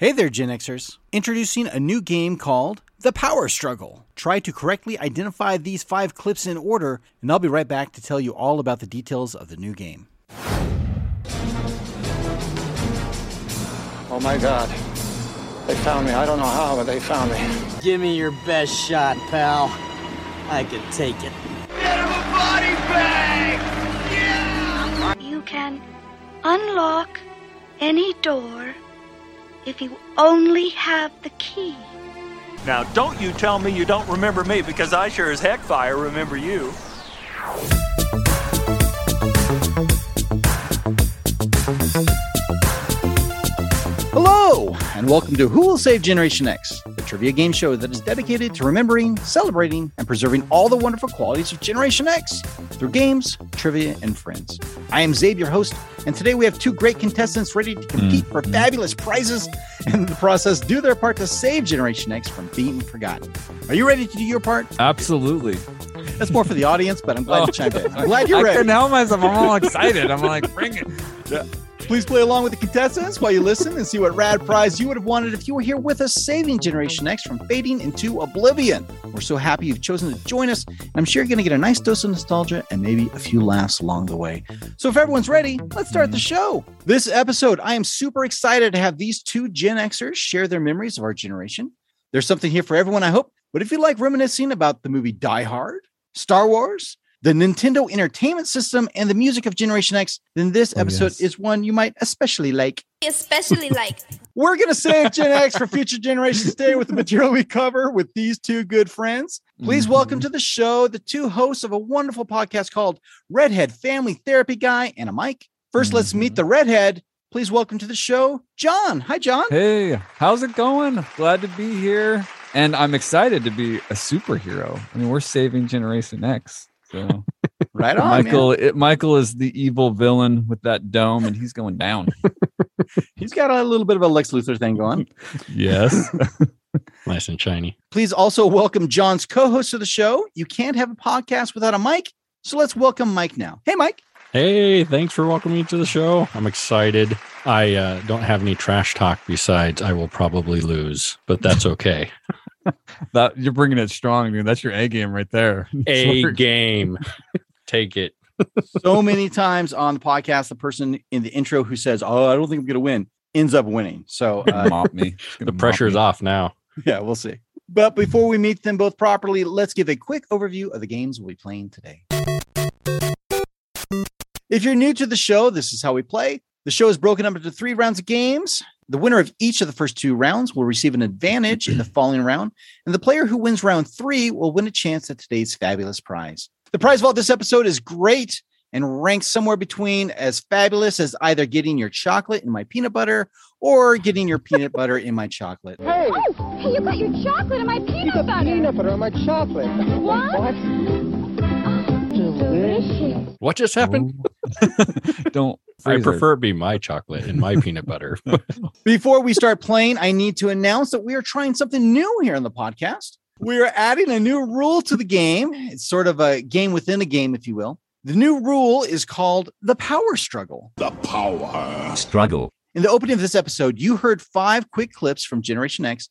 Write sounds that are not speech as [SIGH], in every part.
Hey there, Gen Xers. Introducing a new game called The Power Struggle. Try to correctly identify these five clips in order, and I'll be right back to tell you all about the details of the new game. Oh my god. They found me. I don't know how, but they found me. Give me your best shot, pal. I can take it. You can unlock any door if you only have the key. Now, don't you tell me you don't remember me because I sure as heck fire remember you. Hello, and welcome to Who Will Save Generation X, the trivia game show that is dedicated to remembering, celebrating, and preserving all the wonderful qualities of Generation X through games, trivia, and friends. I am Zabe, your host, and today we have two great contestants ready to compete for mm-hmm. fabulous prizes and in the process do their part to save Generation X from being forgotten. Are you ready to do your part? Absolutely. That's more for the audience, but I'm glad you [LAUGHS] oh. chimed in. I'm glad you're I ready. couldn't help myself. I'm all excited. I'm like, bring it. Please play along with the contestants while you listen and see what rad prize you would have wanted if you were here with us, saving Generation X from fading into oblivion. We're so happy you've chosen to join us. and I'm sure you're going to get a nice dose of nostalgia and maybe a few laughs along the way. So, if everyone's ready, let's start the show. This episode, I am super excited to have these two Gen Xers share their memories of our generation. There's something here for everyone, I hope. But if you like reminiscing about the movie Die Hard, Star Wars, the Nintendo Entertainment System, and the music of Generation X, then this Oh, episode yes. is one you might especially like. especially like [LAUGHS] We're going to save Gen X for future generations. Stay with the material we cover with these two good friends. Please Mhm. welcome to the show the two hosts of a wonderful podcast called Redhead Family Therapy Guy and a Mike. 1st let's meet the Redhead. Please welcome to the show, John. Hi, John. Hey, how's it going? Glad to be here. And I'm excited to be a superhero. I mean, we're saving Generation X. So [LAUGHS] Right on, Michael, it, Michael is the evil villain with that dome, and he's going down. [LAUGHS] He's got a little bit of a Lex Luthor thing going. [LAUGHS] yes. Nice and shiny. Please also welcome John's co-host of the show. You can't have a podcast without a mic, so let's welcome Mike now. Hey, Mike. Hey, thanks for welcoming me to the show. I'm excited. I uh, don't have any trash talk besides I will probably lose, but that's okay. [LAUGHS] That you're bringing it strong, dude. That's your A game right there. [LAUGHS] A game. Take it. [LAUGHS] so many times on the podcast, the person in the intro who says, "Oh, I don't think I'm going to win," ends up winning. So, uh, mop me. The pressure's off now. yeah, we'll see. But before we meet them both properly, let's give a quick overview of the games we'll be playing today. If you're new to the show, this is how we play. The show is broken up into three rounds of games. The winner of each of the first two rounds will receive an advantage in the [CLEARS THROAT] following round, and the player who wins round three will win a chance at today's fabulous prize. The prize vault this episode is great and ranks somewhere between as fabulous as either getting your chocolate in my peanut butter or getting your peanut butter in my chocolate. Hey, oh, hey you got your chocolate in my peanut you peanut got butter peanut butter on my chocolate. What? Oh, delicious What just happened? [LAUGHS] Don't. I freeze it. prefer it be my chocolate and my peanut butter. [LAUGHS] [LAUGHS] Before we start playing, I need to announce that we are trying something new here on the podcast. We are adding a new rule to the game. It's sort of a game within a game, if you will. The new rule is called the power struggle. The power struggle. In the opening of this episode, you heard five quick clips from Generation X,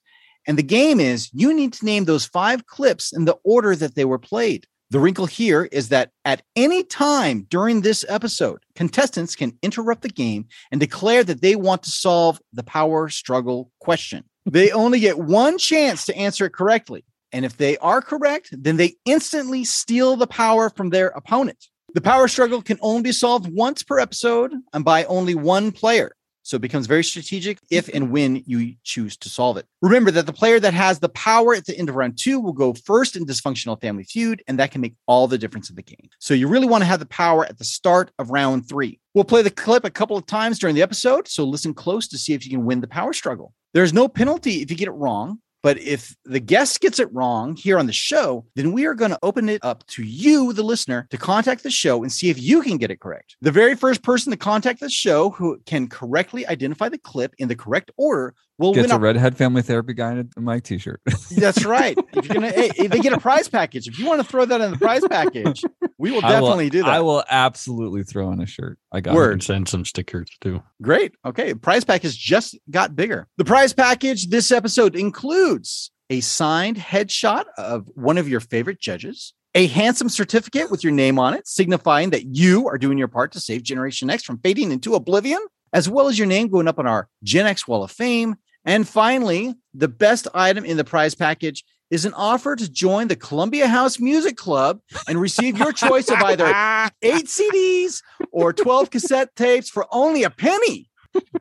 and the game is you need to name those five clips in the order that they were played. The wrinkle here is that at any time during this episode, contestants can interrupt the game and declare that they want to solve the power struggle question. They only get one chance to answer it correctly. And if they are correct, then they instantly steal the power from their opponent. The power struggle can only be solved once per episode and by only one player. So it becomes very strategic if and when you choose to solve it. Remember that the player that has the power at the end of round two will go first in dysfunctional family feud, and that can make all the difference in the game. So you really want to have the power at the start of round three. We'll play the clip a couple of times during the episode, so listen close to see if you can win the power struggle. There's no penalty if you get it wrong. But if the guest gets it wrong here on the show, then we are going to open it up to you, the listener, to contact the show and see if you can get it correct. The very first person to contact the show who can correctly identify the clip in the correct order will Gets win a a redhead family therapy guy in a Mike t-shirt. [LAUGHS] That's right. [LAUGHS] If you're gonna, hey, if they get a prize package, if you want to throw that in the prize [LAUGHS] package, we will I will- definitely do that. I will absolutely throw in a shirt. I got I Word. send some stickers too. Great. Okay. Prize package just got bigger. The prize package this episode includes a signed headshot of one of your favorite judges, a handsome certificate with your name on it, signifying that you are doing your part to save Generation X from fading into oblivion, as well as your name going up on our Gen X Wall of Fame. And finally, the best item in the prize package is an offer to join the Columbia House Music Club and receive your choice of either [LAUGHS] eight CDs or 12 cassette tapes for only a penny.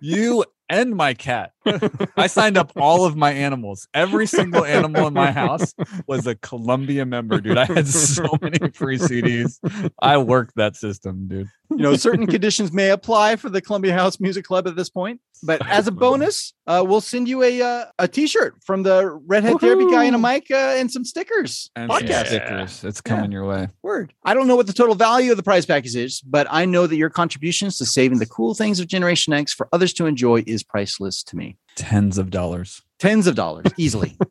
you and my cat. I signed up all of my animals. Every single animal in my house was a Columbia member, dude. I had so [LAUGHS] many free CDs. I worked that system, dude. You know, certain conditions may apply for the Columbia House Music Club at this point. But as a bonus, uh, we'll send you a uh, a T-shirt from the Redhead Therapy guy and a mic uh, and some stickers. And some Podcast. stickers. It's coming your way. Word. I don't know what the total value of the prize package is, but I know that your contributions to saving the cool things of Generation X for others to enjoy is priceless to me. Tens of dollars. Tens of dollars easily. [LAUGHS]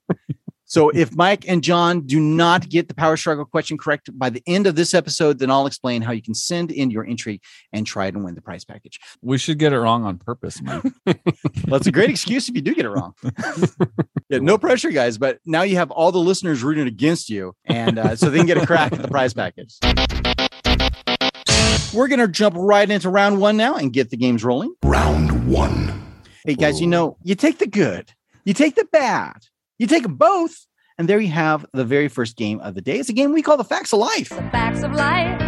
so if Mike and John do not get the power struggle question correct by the end of this episode, then I'll explain how you can send in your entry and try to win the prize package. We should get it wrong on purpose, Mike. [LAUGHS] [LAUGHS] Well, it's a great excuse if you do get it wrong. [LAUGHS] yeah, no pressure, guys. But now you have all the listeners rooting against you, and uh, so they can get a crack at the prize package. We're gonna jump right into round one now and get the games rolling. Round one. Hey, guys, you know you take the good, you take the bad, you take them both, and there you have the very first game of the day. It's a game we call the Facts of Life. The facts of life.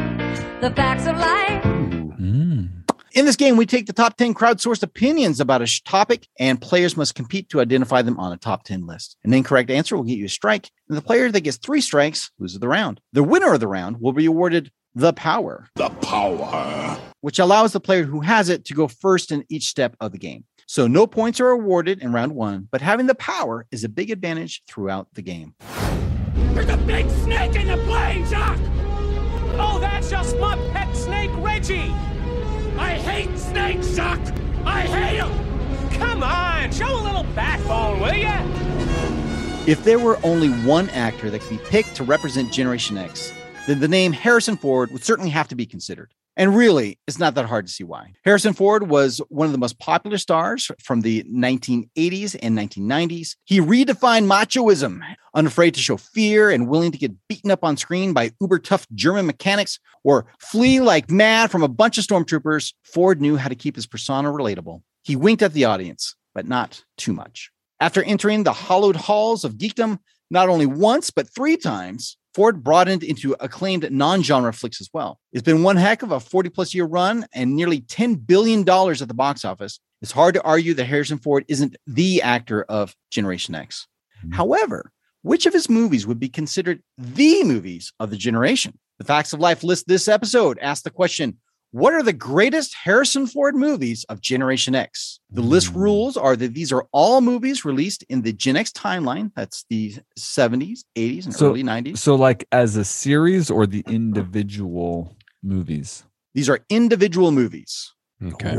The facts of life. Mm. In this game, we take the top 10 crowdsourced opinions about a sh- topic, and players must compete to identify them on a top 10 list. An incorrect answer will get you a strike, and the player that gets three strikes loses the round. The winner of the round will be awarded the power, The power. which allows the player who has it to go first in each step of the game. So no points are awarded in round one, but having the power is a big advantage throughout the game. There's a big snake in the plane, Doc! Oh, that's just my pet snake, Reggie! I hate snakes, Doc! I hate them! Come on, show a little backbone, will ya? If there were only one actor that could be picked to represent Generation X, then the name Harrison Ford would certainly have to be considered. And really, it's not that hard to see why. Harrison Ford was one of the most popular stars from the 1980s and 1990s. He redefined machoism, unafraid to show fear and willing to get beaten up on screen by uber tough German mechanics or flee like mad from a bunch of stormtroopers. Ford knew how to keep his persona relatable. He winked at the audience, but not too much. After entering the hollowed halls of geekdom, not only once, but three times, Ford broadened into acclaimed non genre flicks as well. It's been one heck of a 40 plus year run and nearly $10 billion at the box office. It's hard to argue that Harrison Ford isn't the actor of Generation X. Mm-hmm. However, which of his movies would be considered the movies of the generation? The Facts of Life list this episode asks the question What are the greatest Harrison Ford movies of Generation X? The list rules are that these are all movies released in the Gen X timeline. That's the 70s, 80s, and So- early 90s. So, like as a series or the individual movies? These are individual movies. Okay.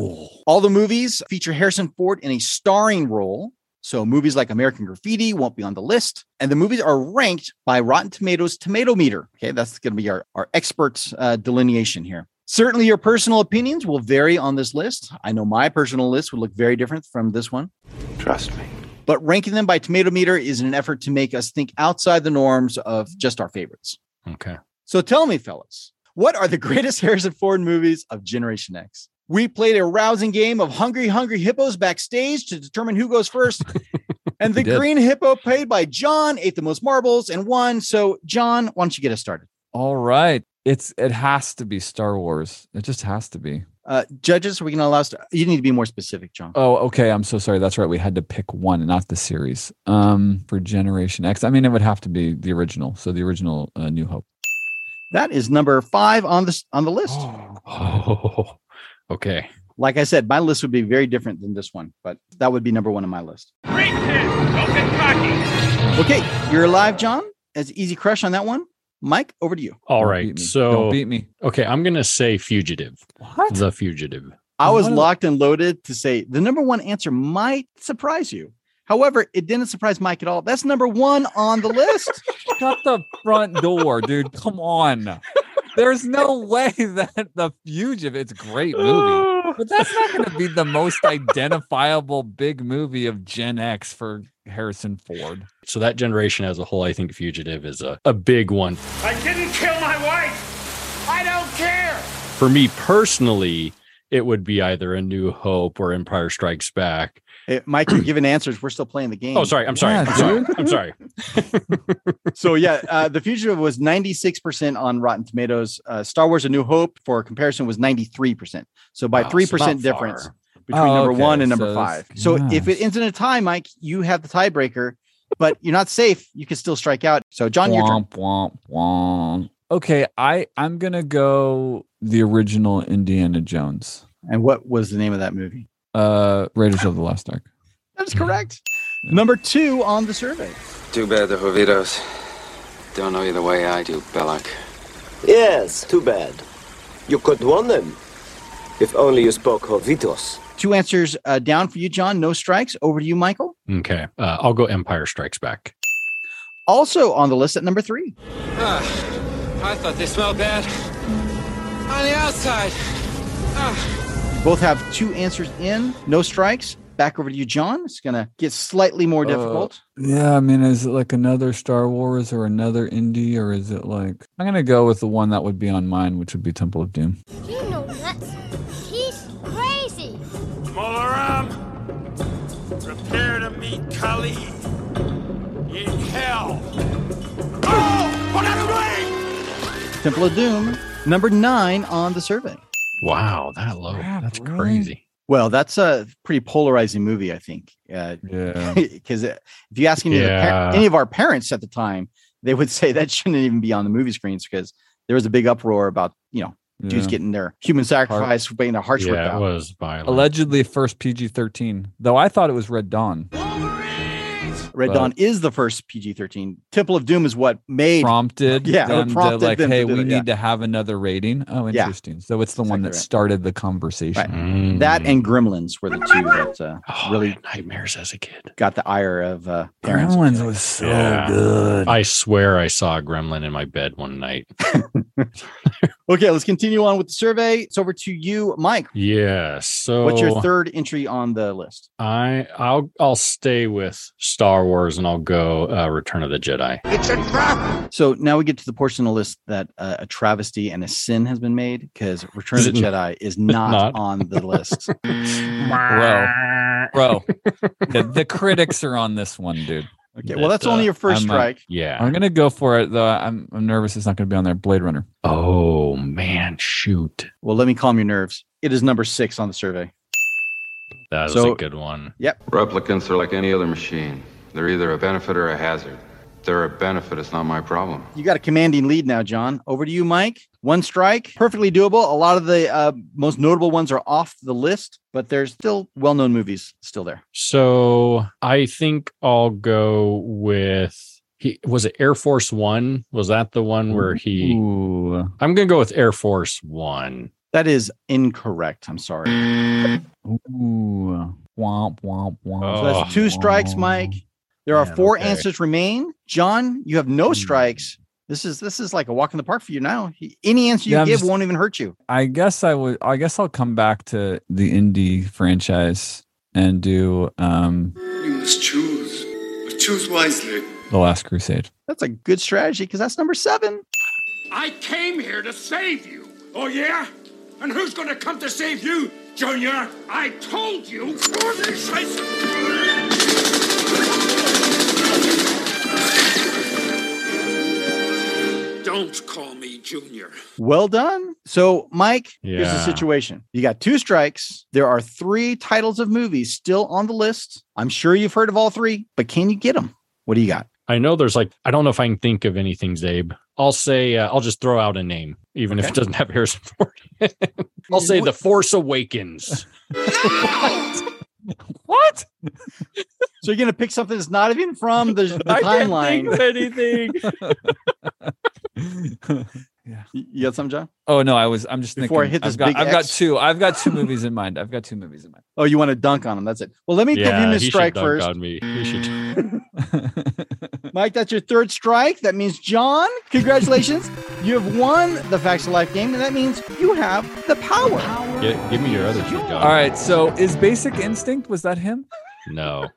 All the movies feature Harrison Ford in a starring role. So movies like American Graffiti won't be on the list. And the movies are ranked by Rotten Tomatoes tomato meter. Okay, that's going to be our, our expert uh, delineation here. Certainly, your personal opinions will vary on this list. I know my personal list would look very different from this one. Trust me. But ranking them by tomato meter is an effort to make us think outside the norms of mm-hmm. just our favorites. Okay. So tell me, fellas, what are the [LAUGHS] greatest Harrison Ford movies of Generation X? We played a rousing game of Hungry Hungry Hippos backstage to determine who goes first. [LAUGHS] and the green hippo played by John ate the most marbles and won. So, John, why don't you get us started? All right. It's it has to be Star Wars. It just has to be. Uh, judges, we can allow us to, you need to be more specific, John. Oh, okay. I'm so sorry. That's right. We had to pick one, not the series. Um, for Generation X. I mean, it would have to be the original. So the original uh, New Hope. That is number five on the on the list. Oh, [GASPS] okay. like I said, my list would be very different than this one, but that would be number one on my list. Great kid. Don't get cocky. Okay, you're alive, John. As easy crush on that one. Mike, over to you. All Don't right. beat. So don't beat me. okay, I'm gonna say fugitive. What? The fugitive. I was One of the- locked and loaded to say the number one answer might surprise you. However, it didn't surprise Mike at all. That's number one on the list. [LAUGHS] Shut the front door, dude. Come on. There's no way [LAUGHS] that the fugitive. It's a great movie, but that's not going to be the most [LAUGHS] identifiable big movie of Gen X for Harrison Ford. So that generation as a whole, I think fugitive is a, a big one. I didn't kill my wife. I don't care. For me personally, it would be either A New Hope or Empire Strikes Back. Eh, Mike, you're giving answers. We're still playing the game. Oh, sorry. I'm sorry. Yeah, I'm sorry. I'm sorry. [LAUGHS] [LAUGHS] So yeah, uh, the fugitive was 96% on Rotten Tomatoes. Uh, Star Wars: A New Hope, for comparison, was 93%. So by Wow, three so not percent far. difference between Oh, number okay. one and number So five. it's- So if it ends in a tie, Mike, you have the tiebreaker, but you're not safe. You can still strike out. So John, your turn. Womp womp womp. Okay, I I'm gonna go the original Indiana Jones. And what was the name of that movie? Uh, Raiders of the Lost Ark. That is correct. Number two on the survey. Too bad the Hovitos don't know you the way I do, Belloq. Yes, too bad. You could warn them. If only you spoke Hovitos. Two answers uh, down for you, John. No strikes. Over to you, Michael. Okay. Uh, I'll go Empire Strikes Back. Also on the list at number three. Ah, I thought they smelled bad. On the outside. Ah. Both have two answers in. No strikes. Back over to you, John. It's gonna get slightly more uh, difficult. Yeah, I mean, is it like another Star Wars or another indie, or is it like I'm gonna go with the one that would be on mine, which would be Temple of Doom. You know nuts. He's crazy. Mola Ram, prepare to meet Kali in hell. Oh, what are you doing? Temple of Doom, number nine on the survey. Wow, that low. That's really? crazy. Well, that's a pretty polarizing movie, I think. Uh, Yeah. [LAUGHS] Because if you ask any, of par- any of our parents at the time, they would [LAUGHS] say that shouldn't even be on the movie screens because there was a big uproar about, you know, dudes getting their human sacrifice, getting their hearts ripped Yeah, it was violent. Allegedly first PG 13, though I thought it was Red Dawn. Red but- Dawn is the first PG 13. Temple of Doom is what made Prompted Yeah, them prompted to like, them hey, do we need yeah. to have another rating. Oh, Yeah. interesting. So it's the one that right. started the conversation. Right. Mm. that and Gremlins were the two that uh, Oh, really nightmares as a kid. got the ire of uh, parents. Gremlins was so Yeah. good. I swear I saw a gremlin in my bed one night. [LAUGHS] [LAUGHS] Okay, let's continue on with the survey. It's over to you, Mike. Yeah. So What's your third entry on the list? I I'll I'll stay with Star Wars and I'll go uh, Return of the Jedi. It's a trap. So now we get to the portion of the list that uh, a travesty and a sin has been made because Return Is of the Jedi is [LAUGHS] not, not? on the list. [LAUGHS] Bro, bro, the, the critics are on this one, dude. Okay, well, that's only your 1st I'm, uh, strike. Yeah. I'm gonna go for it though. I'm, I'm nervous it's not gonna be on there. Blade Runner. Oh man, shoot. Well, let me calm your nerves. It is number six on the survey. That was So- a good one. Yep. Replicants are like any other machine. They're either a benefit or a hazard. They're a benefit, it's not my problem. You got a commanding lead now, John. Over to you, Mike. One strike, perfectly doable. A lot of the uh, most notable ones are off the list, but there's still well known movies still there. So I think I'll go with he was it Air Force One? Was that the one where he Ooh. I'm gonna go with Air Force One. That is incorrect. I'm sorry. Ooh. Womp womp womp. So that's two strikes, Mike. There are Man, four okay. answers remain. John, you have no strikes. This is this is like a walk in the park for you now. Any answer you Yeah, give just- won't even hurt you. I guess I would. I guess I'll come back to the indie franchise and do um You must choose, but choose wisely. the Last Crusade. That's a good strategy because that's number seven. I came here to save you. Oh, yeah? And who's gonna come to save you, Junior? I told you. Don't call me Junior. Well done. So, Mike, here's the situation. You got two strikes. There are three titles of movies still on the list. I'm sure you've heard of all three, but can you get them? What do you got? I know there's like I don't know if I can think of anything, Zabe. I'll say uh, I'll just throw out a name, even if it doesn't have Harrison Ford. I'll say The Force Awakens. [LAUGHS] [LAUGHS] what? [LAUGHS] So you're gonna pick something that's not even from the, the [LAUGHS] I can't timeline. think of anything. [LAUGHS] You you got something, John? Oh no, I was. I'm just Before I hit this I've got, big I've got two. I've got two [LAUGHS] movies in mind. I've got two movies in mind. Oh, you want to dunk on him? That's it. Well, let me give yeah, him his he should strike dunk first. on me. He should. [LAUGHS] [LAUGHS] Mike, that's your third strike. That means John, congratulations. you have won the Facts of Life game, and that means you have the power. Gi- give me your other two, John. All right. So is Basic Instinct? Was that him? No.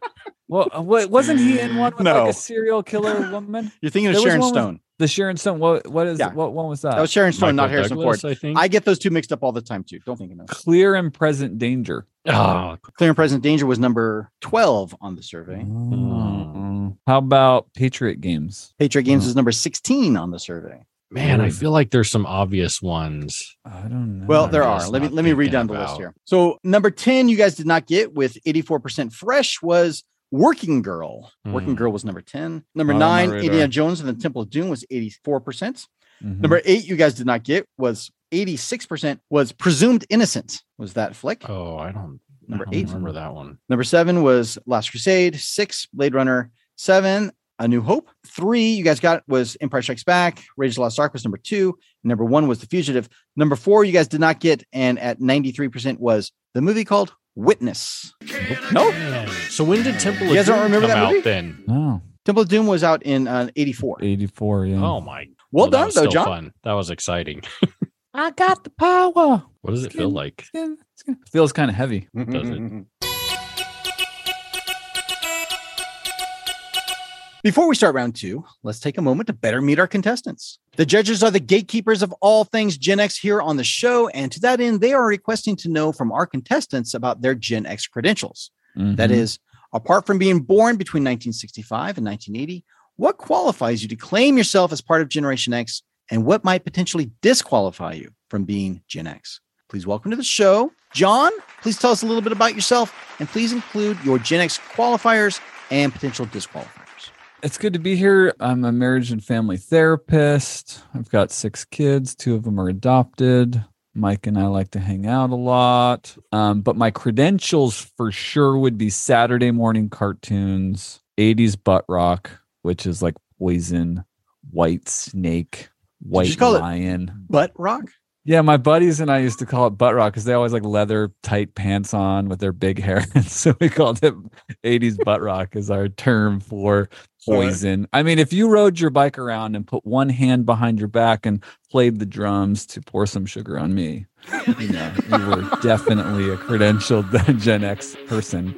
Well, uh, what wasn't he in one with No. like a serial killer woman? [LAUGHS] You're thinking of There Sharon one with- Stone. The Sharon Stone. What? What is? Yeah. What one was that? That was Sharon Stone, not Michael Harrison Douglas, Ford. I think. I get those two mixed up all the time too. Don't think of them. Clear and Present Danger. Oh, Clear and Present Danger was number 12 on the survey. Mm. How about Patriot Games? Patriot Games is number 16 on the survey. man, I feel like there's some obvious ones. I don't know. Well, there are. Let me let me read thinking down the list here. So number 10 you guys did not get with 84% fresh was Working Girl. Working Hmm. Girl was number 10. Number Not 9 radar. Indiana Jones and the Temple of Doom was 84%. Mhm. Number 8 you guys did not get was 86% was Presumed Innocent. Was that flick? Oh, I don't. Number I don't eight. Remember that one? Number 7 was Last Crusade, 6 Blade Runner, 7 A New Hope. 3 you guys got was Empire Strikes Back, Rage of the Lost Ark was number 2. Number 1 was The Fugitive. Number 4 you guys did not get and at 93% was the movie called Witness. Nope. Man. So when did Temple You of guys don't Doom remember come that out movie? then? No. Temple of Doom was out in uh, 84. 84. Yeah. Oh my. Well, that done was though, still John. Fun. That was exciting. I got the power. What does it feel like? Feels kind of heavy. Does it? [LAUGHS] Before we start round two, let's take a moment to better meet our contestants. The judges are the gatekeepers of all things Gen X here on the show, and to that end, they are requesting to know from our contestants about their Gen X credentials. That Mhm. is, apart from being born between 1965 and 1980, what qualifies you to claim yourself as part of Generation X, and what might potentially disqualify you from being Gen X? Please welcome to the show, John. Please tell us a little bit about yourself, and please include your Gen X qualifiers and potential disqualifiers. It's good to be here. I'm a marriage and family therapist. I've got six kids. Two of them are adopted. Mike and I like to hang out a lot. Um, but my credentials for sure would be Saturday morning cartoons, 80s butt rock, which is like poison, Whitesnake, white just call it- lion. Butt rock? Yeah, my buddies and I used to call it butt rock because they always like leather tight pants on with their big [LAUGHS] hair. And so we called it 80s butt rock as our term for poison. I mean, if you rode your bike around and put one hand behind your back and played the drums to pour some sugar on me, you know, you were [LAUGHS] definitely a credentialed [LAUGHS] Gen X person.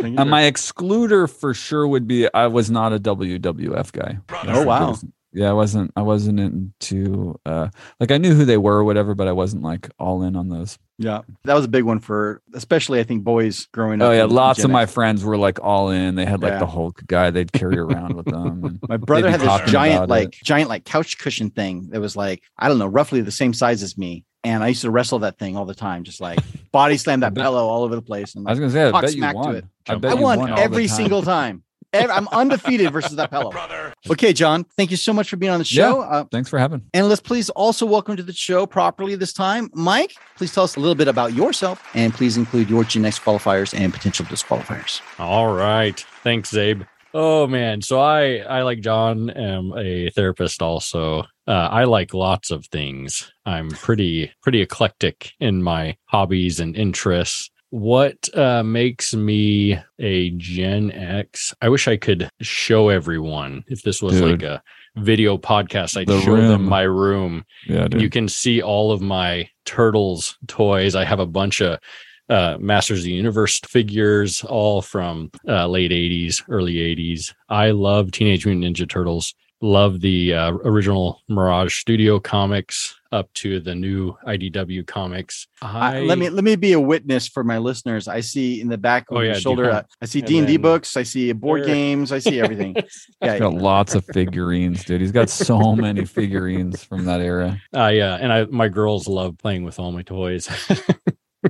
Uh, my excluder for sure would be I was not a WWF guy. Oh, wow. Yeah, I wasn't. I wasn't into uh like I knew who they were or whatever, but I wasn't like all in on those. Yeah, that was a big one for especially I think boys growing up. Oh yeah, lots Gen of my friends were like all in. They had like Yeah. the Hulk guy they'd carry around with them. My brother had this giant like it. giant like couch cushion thing that was like I don't know roughly the same size as me, and I used to wrestle that thing all the time, just like body slam [LAUGHS] that pillow all over the place. And I was gonna say, I talk bet you smack to won. it. I bet I you won, won every single time. Ev- I'm undefeated versus that pillow. Brother. Okay, John, thank you so much for being on the show. Yeah, Uh, thanks for having. and let's please also welcome to the show properly this time, Mike. Please tell us a little bit about yourself, and please include your Gen qualifiers and potential disqualifiers. All right. Thanks, Zabe. Oh man, so I I like John am a therapist also. Uh, I like lots of things. I'm pretty pretty eclectic in my hobbies and interests. What uh, makes me a Gen X? I wish I could show everyone if this was like a video podcast. I'd The show them my room. Yeah, dude. You can see all of my turtles toys. I have a bunch of uh, Masters of the Universe figures, all from uh, late 80s, early 80s. I love Teenage Mutant Ninja Turtles. Love the uh, original Mirage Studio comics up to the new IDW comics. I, let me let me be a witness for my listeners. I see in the back of Oh, your yeah, shoulder. Uh, I see D and D books. I see board There. games. I see everything. [LAUGHS] yeah, He's got lots of figurines, dude. He's got so [LAUGHS] many figurines from that era. I uh, and I my girls love playing with all my toys. [LAUGHS]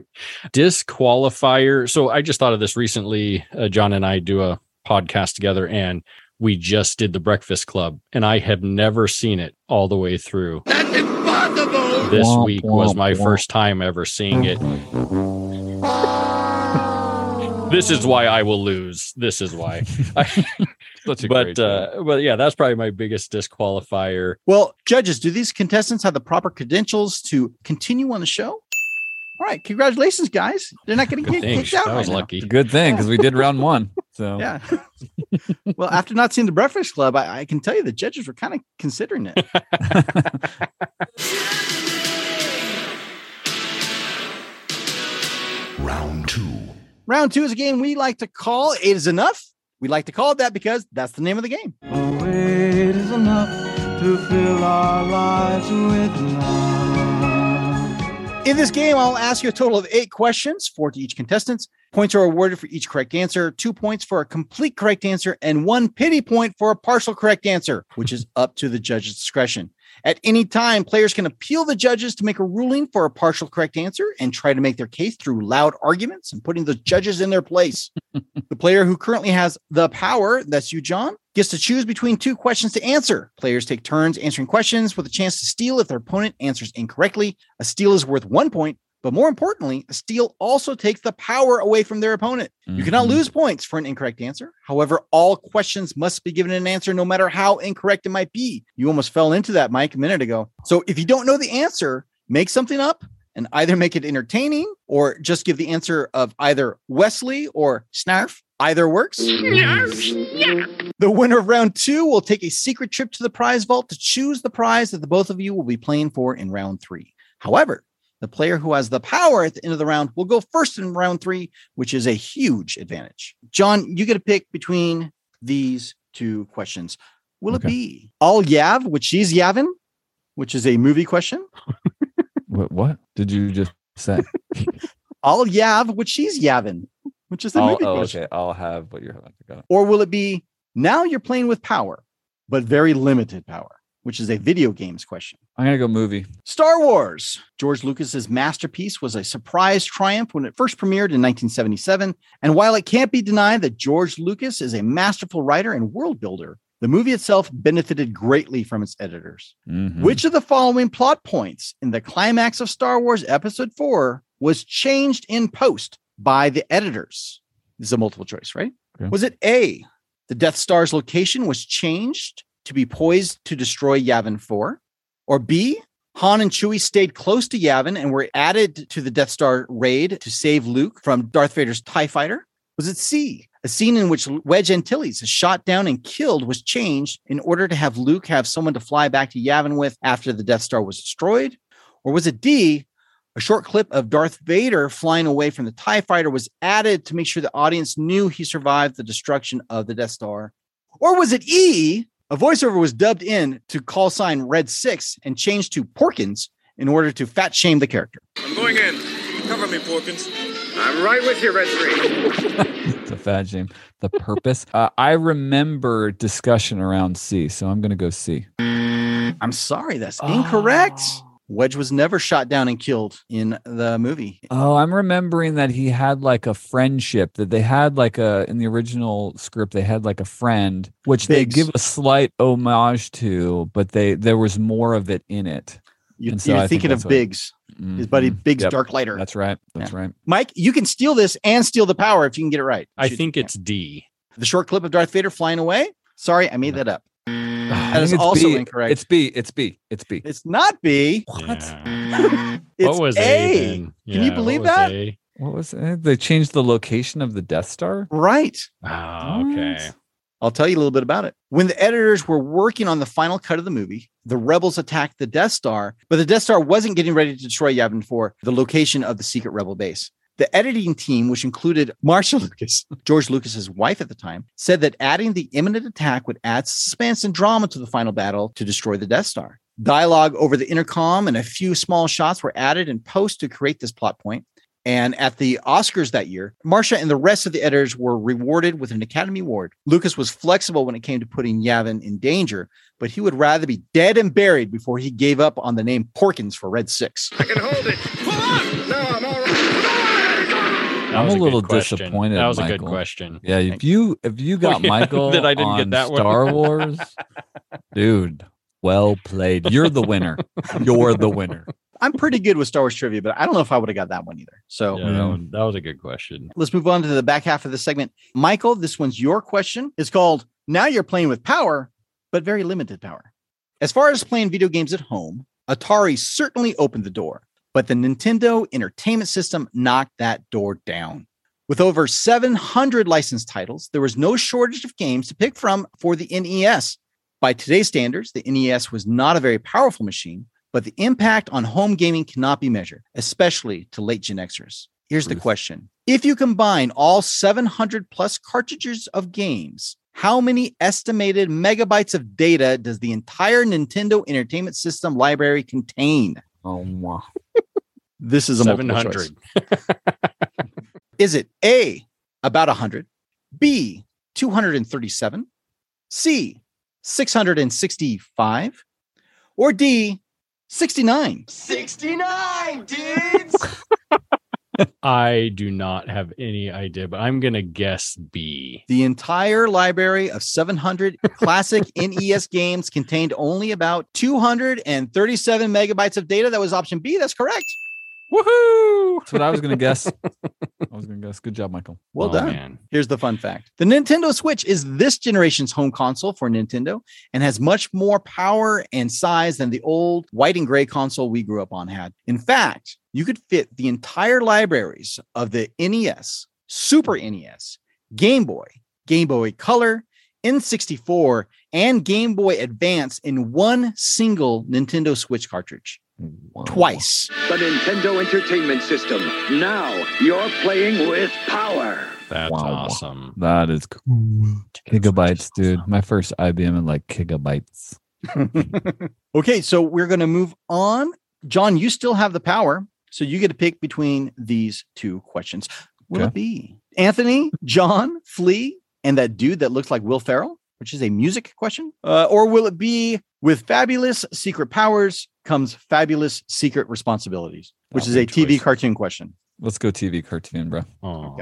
Disqualifier. So I just thought of this recently. Uh, John and I do a podcast together, and we just did the Breakfast Club, and I have never seen it all the way through. That's impossible! This Womp, week was womp, my womp. first time ever seeing it. this is why I will lose. This is why. [LAUGHS] Such a [LAUGHS] but great uh, but yeah, that's probably my biggest disqualifier. Well, judges, do these contestants have the proper credentials to continue on the show? All right, congratulations, guys. They're not going to Good get thing. kicked out. That was right lucky. It's good thing because we did round one. So [LAUGHS] Yeah. well, after not seeing the Breakfast Club, I, I can tell you the judges were kind of considering it. [LAUGHS] Round two. Round two is a game we like to call "It Is Enough. We like to call it that because that's the name of the game. Oh, It is enough to fill our lives with love. In this game, I'll ask you a total of eight questions, four to each contestant. Points are awarded for each correct answer, two points for a complete correct answer, and one pity point for a partial correct answer, which is up to the judge's discretion. At any time, players can appeal the judges to make a ruling for a partial correct answer and try to make their case through loud arguments and putting the judges in their place. The player who currently has the power, that's you, John, gets to choose between two questions to answer. Players take turns answering questions with a chance to steal if their opponent answers incorrectly. A steal is worth one point, but more importantly, a steal also takes the power away from their opponent. You cannot Mhm. lose points for an incorrect answer. However, all questions must be given an answer no matter how incorrect it might be. You almost fell into that, Mike, a minute ago. So if you don't know the answer, make something up and either make it entertaining or just give the answer of either Wesley or Snarf. Either works. Snarf. The winner of round two will take a secret trip to the prize vault to choose the prize that the both of you will be playing for in round three. However, the player who has the power at the end of the round will go first in round three, which is a huge advantage. John, you get to pick between these two questions. Will Okay. it be all Yav, which she's Yavin, which is a movie question? [LAUGHS] what, what did you just say? [LAUGHS] All Yav, which she's Yavin, which is a I'll, movie oh, question. okay, I'll have what you're about to go. Or will it be now you're playing with power, but very limited power, which is a video games question? I'm gonna go movie. Star Wars. George Lucas's masterpiece was a surprise triumph when it first premiered in 1977. And while it can't be denied that George Lucas is a masterful writer and world builder, the movie itself benefited greatly from its editors. Mhm. Which of the following plot points in the climax of Star Wars Episode 4 was changed in post by the editors? This is a multiple choice, right? Okay. Was it A, the Death Star's location was changed to be poised to destroy Yavin 4? Or B, Han and Chewie stayed close to Yavin and were added to the Death Star raid to save Luke from Darth Vader's TIE fighter? Was it C, a scene in which Wedge Antilles is shot down and killed was changed in order to have Luke have someone to fly back to Yavin with after the Death Star was destroyed? Or was it D, a short clip of Darth Vader flying away from the TIE fighter was added to make sure the audience knew he survived the destruction of the Death Star? Or was it E, a voiceover was dubbed in to call sign Red 6 and changed to Porkins in order to fat shame the character? I'm going in. Cover me, Porkins. I'm right with you, Red 3. it's a fat shame. The purpose. [LAUGHS] Uh, I remember discussion around C, so I'm gonna go C. I'm sorry, that's incorrect. Wedge was never shot down and killed in the movie. Oh, I'm remembering that he had like a friendship that they had like a in the original script they had like a friend which they give a slight homage to, but they there was more of it in it. You, And so I you're think thinking of that's what- Biggs, his buddy Mhm. Biggs Yep. Darklighter. That's right. That's right. Mike, you can steal this and steal the power if you can get it right. I Shoot. think it's D. the short clip of Darth Vader flying away. Sorry, I made that up. [SIGHS] That is it's also B. incorrect. It's B. It's B. It's B. It's not B. Yeah. [LAUGHS] It's what was A. A? then? Can you believe was that? A? What was it? They changed the location of the Death Star. Right. Oh, okay. I'll tell you a little bit about it. When the editors were working on the final cut of the movie, the rebels attacked the Death Star, but the Death Star wasn't getting ready to destroy Yavin 4, the location of the secret rebel base. The editing team, which included Marsha [LAUGHS] Lucas, George Lucas's wife at the time, said that adding the imminent attack would add suspense and drama to the final battle to destroy the Death Star. Dialogue over the intercom and a few small shots were added in post to create this plot point. And at the Oscars that year, Marsha and the rest of the editors were rewarded with an Academy Award. Lucas was flexible when it came to putting Yavin in danger, but he would rather be dead and buried before he gave up on the name Porkins for Red Six. I can hold it. Pull up! No, I'm all right. I'm was a little disappointed. That was a good question. Yeah, if you if you got yeah, [LAUGHS] Michael that I didn't get on that one. Star Wars, [LAUGHS] dude, well played. You're the winner. You're the winner. I'm pretty good with Star Wars trivia, but I don't know if I would have got that one either. So Yeah, that, one- that was a good question. let's move on to the back half of the segment. Michael, this one's your question. It's called Now You're Playing with Power, but very limited power. As far as playing video games at home, Atari certainly opened the door, but the Nintendo Entertainment System knocked that door down. With over 700 licensed titles, there was no shortage of games to pick from for the NES. By today's standards, the NES was not a very powerful machine, but the impact on home gaming cannot be measured, especially to late Gen Xers. Here's the question If you combine all 700 plus cartridges of games, how many estimated megabytes of data does the entire Nintendo Entertainment System library contain? Oh wow. [LAUGHS] This is a 700. [LAUGHS] Is it A, about 100, B, 237, C, 665, or D, 69? 69, dudes! [LAUGHS] I do not have any idea, but I'm gonna guess B. The entire library of 700 classic [LAUGHS] NES games contained only about 237 megabytes of data. That was option B. That's correct. Woohoo! That's what I was gonna guess. [LAUGHS] I was gonna guess. Good job, Michael. Well Oh, done. man. Here's the fun fact the Nintendo Switch is this generation's home console for Nintendo and has much more power and size than the old white and gray console we grew up on had. In fact, you could fit the entire libraries of the NES, Super NES, Game Boy, Game Boy Color, N64, and Game Boy Advance in one single Nintendo Switch cartridge. Twice. The Nintendo Entertainment System. Now you're playing with power. That's Wow. awesome. That is cool. Gigabytes, dude. My first IBM in like gigabytes. [LAUGHS] Okay, so we're going to move on. John, you still have the power. So you get to pick between these two questions. Will Okay. it be Anthony, John, Flea, and that dude that looks like Will Ferrell, which is a music question? Uh, or will it be with fabulous secret powers comes fabulous secret responsibilities, which is a TV cartoon question? Let's go TV cartoon, bro. Oh,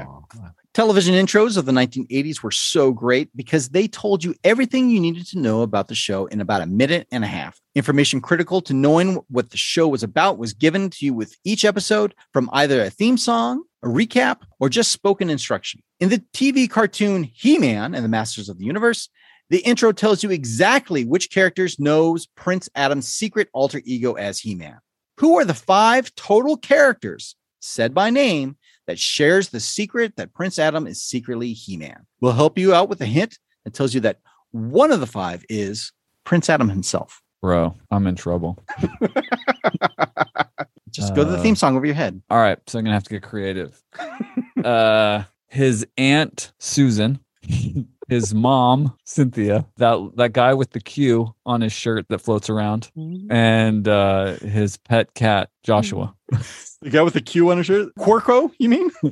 Television intros of the 1980s were so great because they told you everything you needed to know about the show in about a minute and a half. Information critical to knowing what the show was about was given to you with each episode from either a theme song, a recap, or just spoken instruction. In the TV cartoon He Man and the Masters of the Universe, the intro tells you exactly which characters knows Prince Adam's secret alter ego as He Man. Who are the five total characters said by name that shares the secret that Prince Adam is secretly He Man. We'll help you out with a hint that tells you that one of the five is Prince Adam himself. Bro, I'm in trouble. [LAUGHS] Just go to the theme song over your head. All right, so I'm gonna have to get creative. uh his aunt Susan, [LAUGHS] his mom Cynthia, that that guy with the Q on his shirt that floats around, and uh his pet cat Joshua. The guy with the Q on his shirt? Quarko, you mean? [LAUGHS]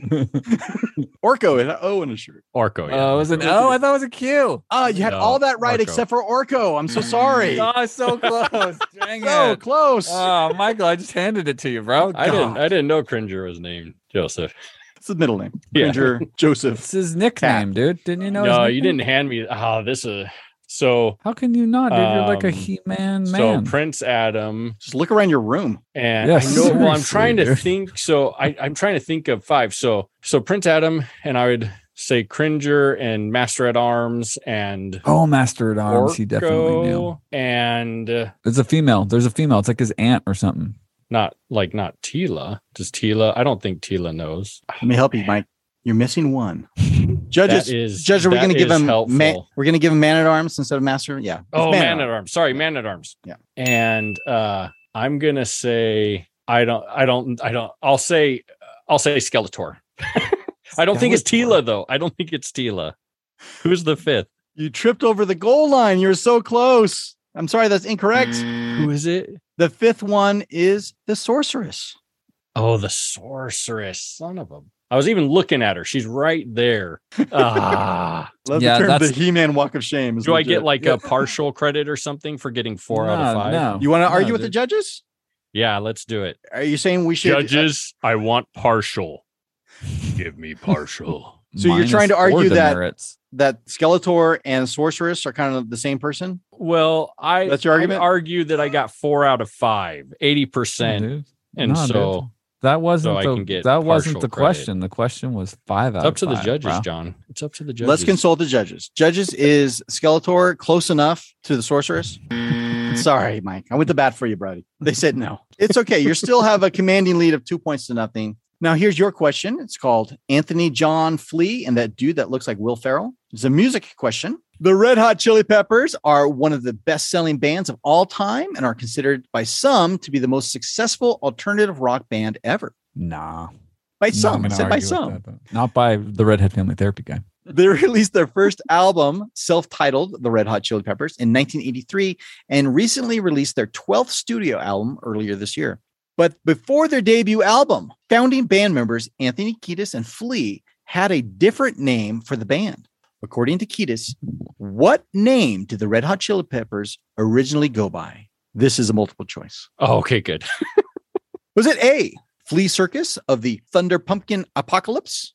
Orko had an O on his shirt. Orko. Yeah. Oh, it was an O. I thought it was a Q. Ah, you had No, all that right Orko. except for Orko. I'm so sorry. [LAUGHS] Oh, so close. [LAUGHS] Dang so it. close. Oh, Michael, I just handed it to you, bro. I didn't. I didn't know Cringer was named Joseph. It's the middle name. Yeah. Cringer [LAUGHS] Joseph. It's his nickname, dude. Didn't you know? his no, you didn't hand me. Oh, this is so. How can you not, dude? You're like a Um, He-Man So. Prince Adam, Just look around your room. and Yeah, I know. Well, I'm trying to dude. think. So I, I'm trying to think of five. So so Prince Adam, and I would say Cringer and Master at Arms and oh, Master at Arms. He definitely knew. And uh, There's a female. There's a female. It's like his aunt or something. Not like not Teela. Does Teela? I don't think Tila knows. Let me help you, Mike. You're missing one. [LAUGHS] Judges, is- judge, are we going to give him? Man, we're going to give him man at arms instead of master. Yeah. Oh, man, at at arms. Sorry, man at arms. Yeah. And uh I'm gonna say I don't I don't I don't I'll say I'll say Skeletor. [LAUGHS] I don't think it's Tila though. I don't think it's Tila. Who's the fifth? You tripped over the goal line. You're so close. I'm sorry, that's incorrect. Who is it? The fifth one is the sorceress. Oh, the sorceress. Son of a I was even looking at her. She's right there. [LAUGHS] Ah. Love Yeah, the term that's- the He-Man Walk of Shame. is Do I get like a [LAUGHS] partial credit or something for getting four out of five? no. You want to No, argue with the judges? Yeah, let's do it. Are you saying we should? Judges, I want partial. Give me partial. [LAUGHS] So you're trying to argue that demerits. that Skeletor and Sorceress are kind of the same person? Well, I That's your I'd argument? argue that I got four out of five, 80%. Dude. and No, so dude. That wasn't I the can get that wasn't partial the credit. question. The question was five out. it's up of to the judges, bro. John. It's up to the judges. Let's consult the judges. Judges, is Skeletor close enough to the Sorceress? Sorry, Mike. I went to bat for you, buddy. They said no. It's okay. You still have a commanding lead of two points to nothing. Now, here's your question. It's called Anthony John Flea and that dude that looks like Will Ferrell. It's a music question. The Red Hot Chili Peppers are one of the best selling bands of all time and are considered by some to be the most successful alternative rock band ever. Nah. By some, said by some. that, not by the Redhead Family Therapy guy. They released their first album, self titled The Red Hot Chili Peppers, in 1983 and recently released their 12th studio album earlier this year. But before their debut album, founding band members Anthony Kiedis and Flea had a different name for the band. According to Kiedis, what name did the Red Hot Chili Peppers originally go by? This is a multiple choice. Oh, okay, good. [LAUGHS] Was it A, Flea Circus of the Thunder Pumpkin Apocalypse?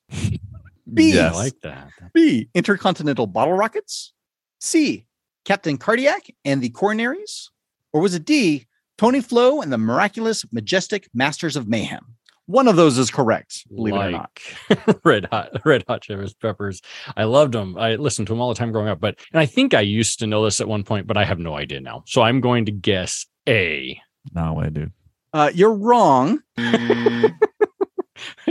B, I like that. B, Intercontinental Bottle Rockets? C, Captain Cardiac and the Coronaries? Or was it D, Tony Flo and the Miraculous Majestic Masters of Mayhem? One of those is correct, believe it or not. [LAUGHS] Red Hot, Red Hot Chili Peppers. I loved them. I listened to them all the time growing up. But and I think I used to know this at one point, but I have no idea now. So I'm going to guess A. No way, dude. Uh, you're wrong. [LAUGHS] I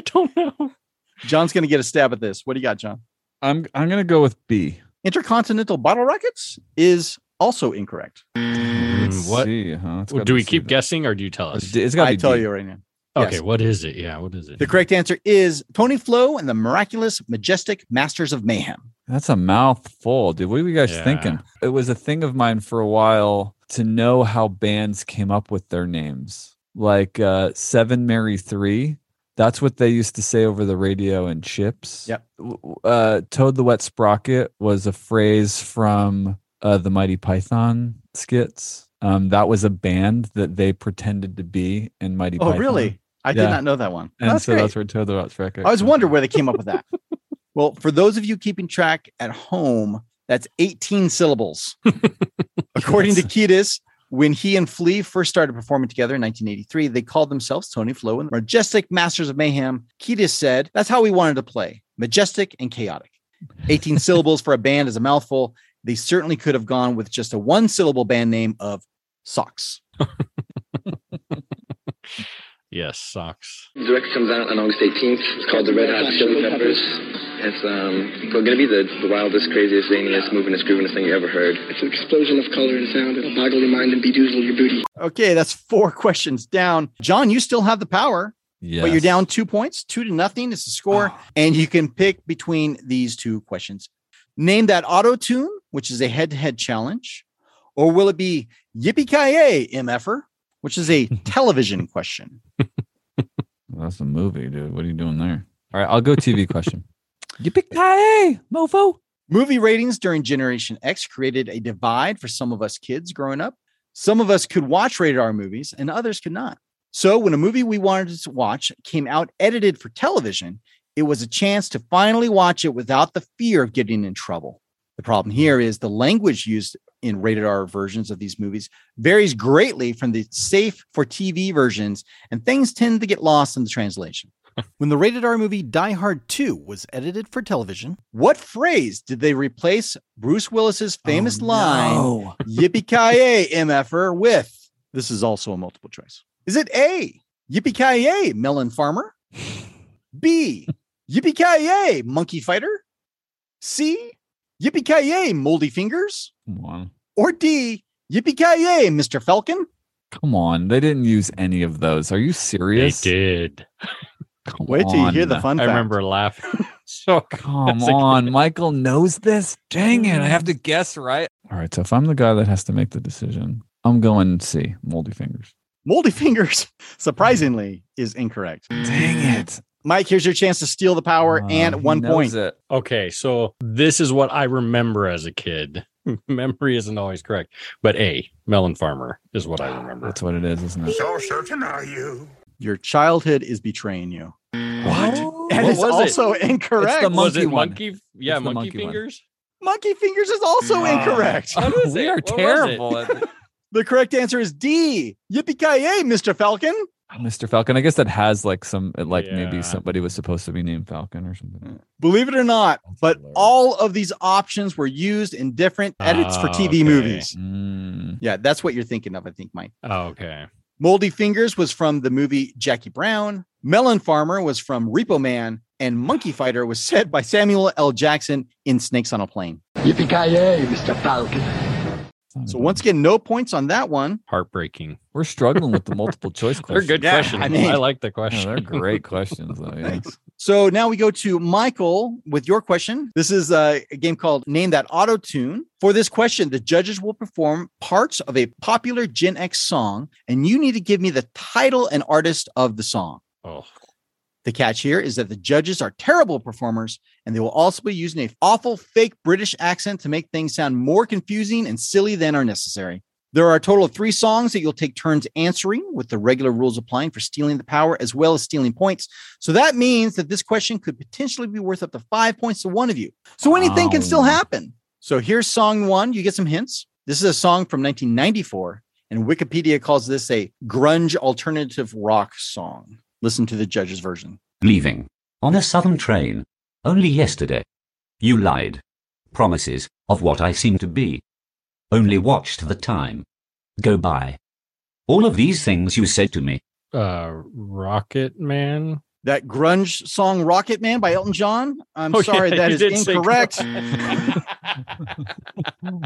don't know. John's going to get a stab at this. What do you got, John? I'm I'm gonna go with B. Intercontinental Bottle Rockets is also incorrect. Let's what- see, huh? Well, do we keep then. guessing or do you tell us? It's gotta I tell D. you right now. Okay, Yes. what is it? Yeah, what is it? The correct answer is Tony Flo and the Miraculous Majestic Masters of Mayhem. That's a mouthful, dude. What are you guys Yeah. thinking? It was a thing of mine for a while to know how bands came up with their names. Like uh Seven Mary Three. That's what they used to say over the radio in chips. Yep. W- w- Uh Toad the Wet Sprocket was a phrase from uh the Monty Python skits. Um that was a band that they pretended to be in Monty Python. Oh, Python. really? I did not know that one. And That's so great. that's where Toad the Wet Sprocket. I was wondering where they came up with that. [LAUGHS] well, for those of you keeping track at home, that's 18 syllables. [LAUGHS] According to Kiedis, when he and Flea first started performing together in 1983, they called themselves Tony Flo and the Majestic Masters of Mayhem. Kiedis said, That's how we wanted to play majestic and chaotic. 18 syllables for a band is a mouthful. They certainly could have gone with just a one syllable band name of Socks. [LAUGHS] Yes, socks. The record comes out on August 18th. It's called The Red Hot Chili Peppers. It's um, going to be the, the wildest, craziest, zaniest, movingest, groovingest thing you ever heard. It's an explosion of color and sound. It'll boggle your mind and bedoozle your booty. Okay, that's four [LAUGHS] questions down. John, you still have the power. but you're down two points, two to nothing is the score, and you can pick between these two questions. Name that auto tune, which is a head-to-head challenge, or will it be Yippee Ki MFer, which is a [LAUGHS] television question? That's a movie, dude. What are you doing there? All right, I'll go TV question. [LAUGHS] Yippee mofo. Movie ratings during Generation X created a divide for some of us kids growing up. Some of us could watch rated R movies, and others could not. So, when a movie we wanted to watch came out edited for television, it was a chance to finally watch it without the fear of getting in trouble. The problem here is the language used in rated R versions of these movies varies greatly from the safe for TV versions, and things tend to get lost in the translation. [LAUGHS] when the rated R movie Die Hard 2 was edited for television, what phrase did they replace Bruce Willis's oh, famous line, [LAUGHS] Yippee-ki-yay, MFer, with? This is also a multiple choice. Is it A, Yippee-ki-yay, Melon Farmer? B, [LAUGHS] Yippee-ki-yay, Monkey Fighter? C, Yippee Ki Moldy Fingers? Come on. Or D, Yippee Ki Mr. Falcon? Come on. They didn't use any of those. Are you serious? They did. Come Wait till you hear the on. fun I fact. remember laughing. [LAUGHS] so Come on. Michael knows this. Dang it. I have to mm. guess, right? All right. So if I'm the guy that has to make the decision, I'm going C, moldy fingers. Moldy Fingers, [LAUGHS] surprisingly, is incorrect. Dang it. Mike, here's your chance to steal the power Uh, and he one knows point. It. Okay, so this is what I remember as a kid. [LAUGHS] Memory isn't always correct, but A, Melon Farmer is what I remember. That's what it is, isn't it? So certain are you? Your childhood is betraying you. What? That What is was it? also incorrect. the was monkey it one. monkey? Yeah, It's the monkey, monkey one. fingers. Monkey fingers is also incorrect. What is we it? are What was it? terrible at [LAUGHS] The correct answer is D. Yippee ki yay, Mr. Falcon. Mr. Falcon. I guess that has like some like Yeah. maybe somebody was supposed to be named Falcon or something. Believe it or not, but all of these options were used in different edits for Ah, TV okay. movies. Mm. Yeah, that's what you're thinking of, I think, Mike. Oh, okay. Moldy Fingers was from the movie Jackie Brown. Melon Farmer was from Repo Man. And Monkey Fighter was said by Samuel L. Jackson in Snakes on a Plane. Yippee ki yay, Mr. Falcon. So once again, no points on that one. Heartbreaking. We're struggling with the multiple choice questions. [LAUGHS] They're good Yeah, questions. I I, like the Yeah, they're great [LAUGHS] questions though. Yeah. So now we go to Michael with your question. This is a, a game called Name That Auto Tune. For this question, the judges will perform parts of a popular Gen X song, and you need to give me the title and artist of the song. Oh, The catch here is that the judges are terrible performers, and they will also be using a awful fake British accent to make things sound more confusing and silly than are necessary. There are a total of three songs that you'll take turns answering, with the regular rules applying for stealing the power as well as stealing points. So that means that this question could potentially be worth up to five points to one of you. So anything can still happen. So here's song one. You get some hints. This is a song from 1994, and Wikipedia calls this a grunge alternative rock song. Listen to the judge's version. Leaving. On a southern train. Only yesterday. You lied. Promises of what I seem to be. Only watched the time. Go by. All of these things you said to me. uh, Rocket Man. That grunge song Rocket Man by Elton John. I'm Oh, sorry, yeah, that you is did say incorrect. [LAUGHS]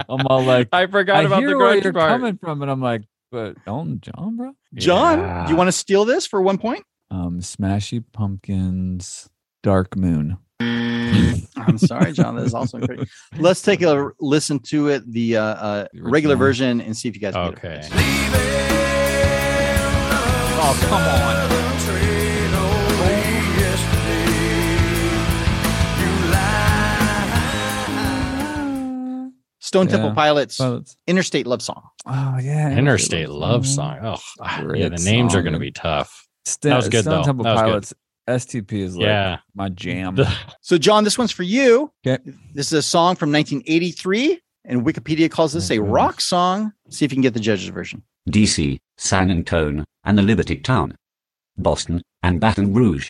I'm all like, I forgot I about hear the where grunge you're part. coming from, and I'm like, but Elton John, bro. John, Yeah. do you want to steal this for one point? Um, Smashy Pumpkins, Dark Moon. I'm sorry, John. That is also [LAUGHS] incorrect. Let's take a listen to it, the uh, uh, regular version, and see if you guys can get Okay. it. Oh, come on. Stone Temple Pilots, Pilots. Interstate Love Song. Oh yeah, Interstate Love Song. Oh, ah, Great yeah. The names are going to be tough. St- That was good, Stone though. Temple That was good. Pilots. STP is like Yeah. my jam. [LAUGHS] So, John, this one's for you. Okay. This is a song from 1983, and Wikipedia calls this a rock song. See if you can get the judge's version. DC, San Antone, and the Liberty Town. Boston, and Baton Rouge.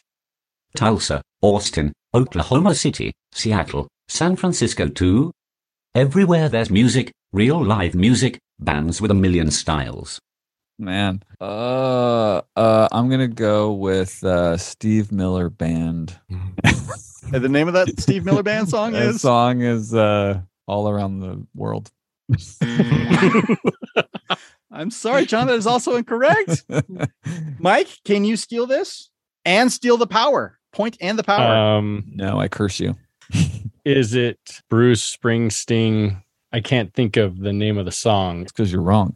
Tulsa, Austin, Oklahoma City, Seattle, San Francisco too. Everywhere there's music, real live music, bands with a million styles. Man. Uh uh I'm gonna go with uh Steve Miller Band. [LAUGHS] And the name of that Steve Miller Band [LAUGHS] song That is song is uh all around the world. [LAUGHS] I'm sorry, John, that is also incorrect. Mike, can you steal this and steal the power? Point and the power. Um, no, I curse you. is it Bruce Springsteen? I can't think of the name of the song. It's because you're wrong.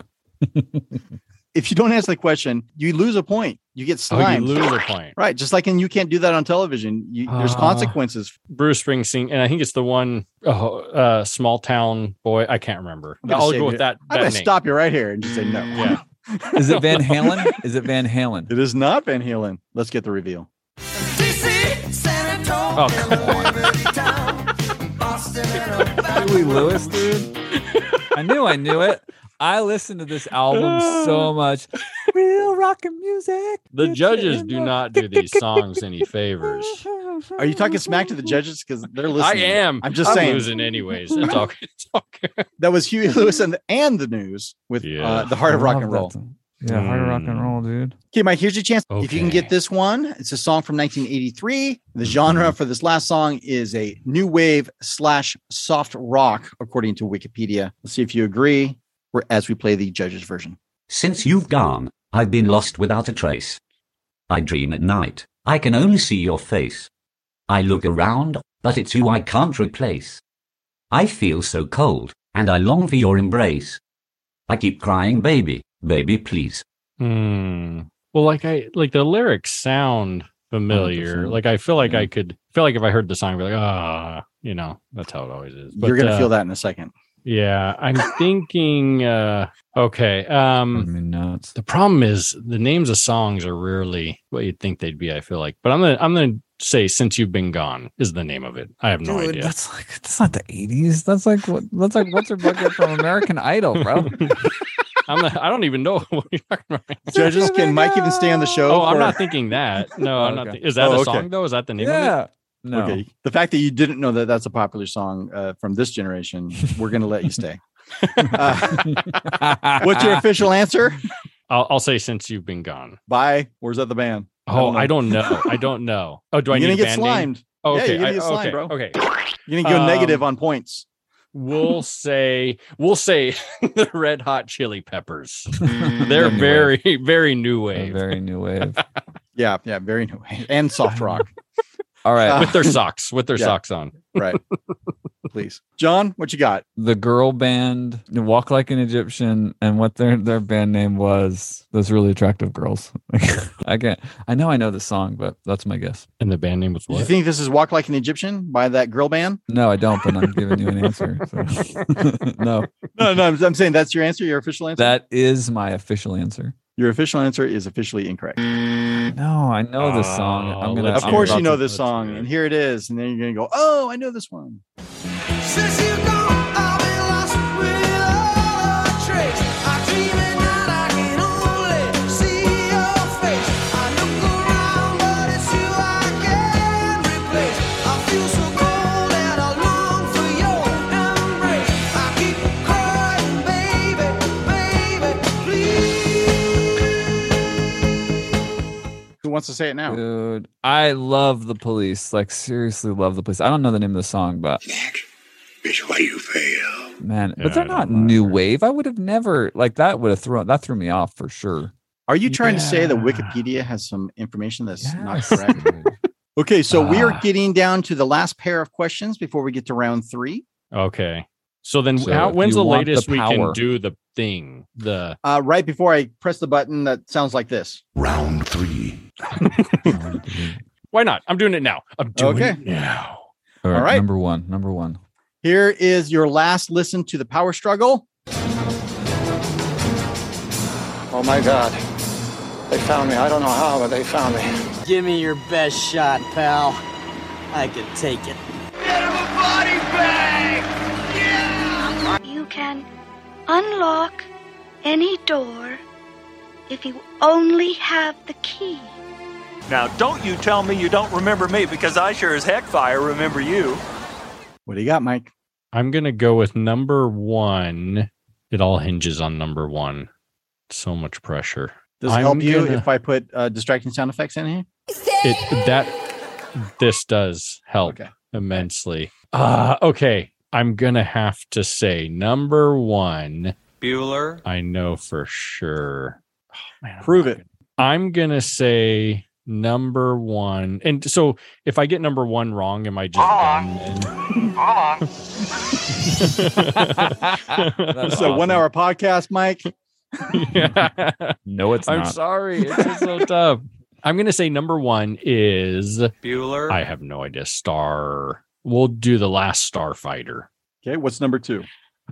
If you don't answer the question, you lose a point. You get Oh, you lose a point. [LAUGHS] Right. Just like in you can't do that on television. You, there's Ah. consequences. Bruce Springsteen, and I think it's the one oh, uh, small town boy. I can't remember. I'm gonna I'll go with that. I'm that gonna name. stop you right here and just say no. Yeah. [LAUGHS] Is it Van [LAUGHS] Halen? Is it Van Halen? It is not Van Halen. Let's get the reveal. Oh come on. Huey Lewis, dude. I knew I knew it. I listen to this album so [LAUGHS] much. Real rock and music. The judges do not do these songs any favors. [LAUGHS] Are you talking smack to the judges? Because they're listening? I am. I'm just saying. losing anyways. It's all, it's all. That was Huey Lewis and the, and the news with uh, the heart of rock and roll. song. Yeah, heart of rock and roll, dude. Okay, Mike, here's your chance. If you can get this one, it's a song from 1983. The genre for this last song is a new wave slash soft rock, according to Wikipedia. Let's see if you agree We're- as we play the judge's version. Since you've gone, I've been lost without a trace. I dream at night, I can only see your face. I look around, but it's you I can't replace. I feel so cold, and I long for your embrace. I keep crying, baby, baby, please. Hmm. Well, like I like the lyrics sound familiar. 100%. Like I feel like I could feel like if I heard the song, I'd be like, ah, you know, that's how it always is. You're going to uh, feel that in a second. Yeah, I'm thinking. uh Okay. I Um mean, nuts. The problem is the names of songs are rarely what you'd think they'd be. I feel like, but I'm gonna I'm gonna say since you've been gone is the name of it. I have no Dude, idea. that's like that's not the eighties. That's like what that's like what's her bucket from American Idol, bro. [LAUGHS] I'm not, I don't even know [LAUGHS] what you're talking about. Judges, can Mike even stay on the show? Oh, I'm not thinking that. No, I'm not. Okay. thi- is that Oh, a okay. song though? Is that the name of it? Yeah. No. Okay. The fact that you didn't know that that's a popular song uh, from this generation, we're going to let you [LAUGHS] stay. Uh, what's your official answer? I'll, I'll say since you've been gone. Bye. where's that the band? Oh, I don't know. I don't [LAUGHS] know. Oh, do I You're need gonna get band name? slimed. Oh, Yeah, okay. you're gonna I- get slimed, okay. bro. Okay. You're gonna go Um, negative on points. We'll say we'll say [LAUGHS] the Red Hot Chili Peppers. Mm, They're new very very new A wave very new wave. Yeah, yeah, very new wave and soft rock. All right. Uh, with their socks with their [LAUGHS] Yeah. socks on. [LAUGHS] right. Please, John, what you got? the girl band walk like an egyptian and what their their band name was those really attractive girls [LAUGHS] i can't i know i know the song but that's my guess And the band name was Do you what? think this is "Walk Like an Egyptian" by that girl band? no i don't but i'm giving you an answer so. no No, no, I'm, I'm saying that's your answer. Your official answer. that is my official answer your official answer is officially incorrect. no i know this song i'm Oh, gonna let's Of I'm course, you know this song, and here it is. And then you're gonna go, "Oh, I know this one." Wants to say it now? dude i love the police like seriously love the police i don't know the name of the song but Bitch, why you fail? man Yeah, but they're not don't new wave i would have never like that would have thrown that threw me off for sure Are you trying to say that Wikipedia has some information that's not correct? [LAUGHS] Okay, so we are Ah. getting down to the last pair of questions before we get to round three. Okay. So then So how, when's the want the latest we can do the thing? The Uh, right before I press the button that sounds like this. Round three. [LAUGHS] why not? I'm doing it now. I'm doing Okay. it now. All right, All right. number one number one Here is your last listen to the power struggle. Oh my God. They found me. I don't know how, but they found me. Give me your best shot, pal. I can take it. You can unlock any door if you only have the key. Now, don't you tell me you don't remember me because I sure as heck fire remember you. What do you got, Mike? I'm gonna go with number one. It all hinges on number one. So much pressure. Does it I'm help you gonna- if I put uh, distracting sound effects in here? it that this does help Okay. immensely. Uh okay. I'm gonna have to say number one. Bueller. I know for sure. Oh, man, I'm Prove not it. I'm gonna say number one. And so if I get number one wrong, am I just done? That's It's a one hour podcast, Mike. Yeah. no it's I'm not sorry. It's just so tough. I'm gonna say number one is Bueller. I have no idea. Star. We'll do the last Starfighter. Okay, what's number two?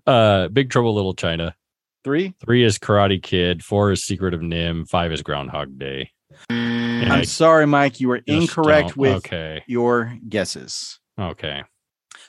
Uh, Big Trouble Little China. Three? Three is Karate Kid. Four is Secret of NIMH. Five is Groundhog Day. And I'm I sorry, Mike. You were incorrect with Okay. your guesses. Okay.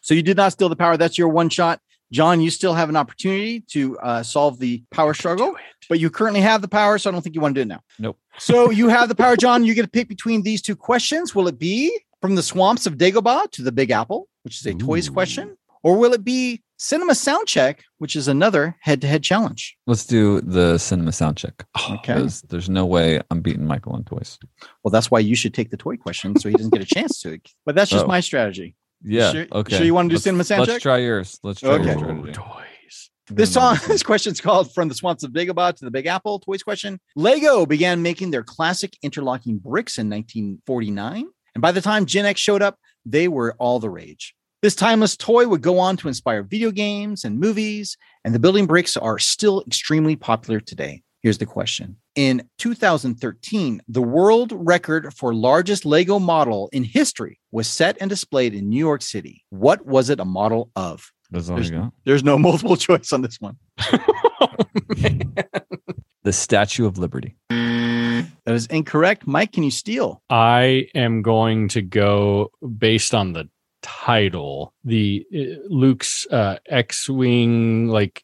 So you did not steal the power. That's your one shot. John, you still have an opportunity to uh, solve the power struggle, but you currently have the power, so I don't think you want to do it now. Nope. So you have the power, [LAUGHS] John. You get to pick between these two questions. Will it be from the swamps of Dagobah to the Big Apple, which is a toys question, or will it be Cinema Sound Check, which is another head-to-head challenge? let's do the cinema sound check [SIGHS] Okay. because there's no way i'm beating michael on toys Well, that's why you should take the toy question so he doesn't get a chance to. But that's just Oh. my strategy. yeah sure- okay sure you wanna do Let's- cinema sound let's try yours let's try Okay. your. Toys. This song, [LAUGHS] this question's called From the Swamps of Dagobah to the Big Apple. Toys question. Lego began making their classic interlocking bricks in 1949. And by the time Gen X showed up, they were all the rage. This timeless toy would go on to inspire video games and movies, and the building bricks are still extremely popular today. Here's the question. In 2013, the world record for largest Lego model in history was set and displayed in New York City. What was it a model of? that's all There's, you got there's no [LAUGHS] multiple choice on this one. [LAUGHS] [LAUGHS] the statue of liberty That is incorrect. Mike, can you steal? I am going to go based on the title, the uh, Luke's uh, X-wing, like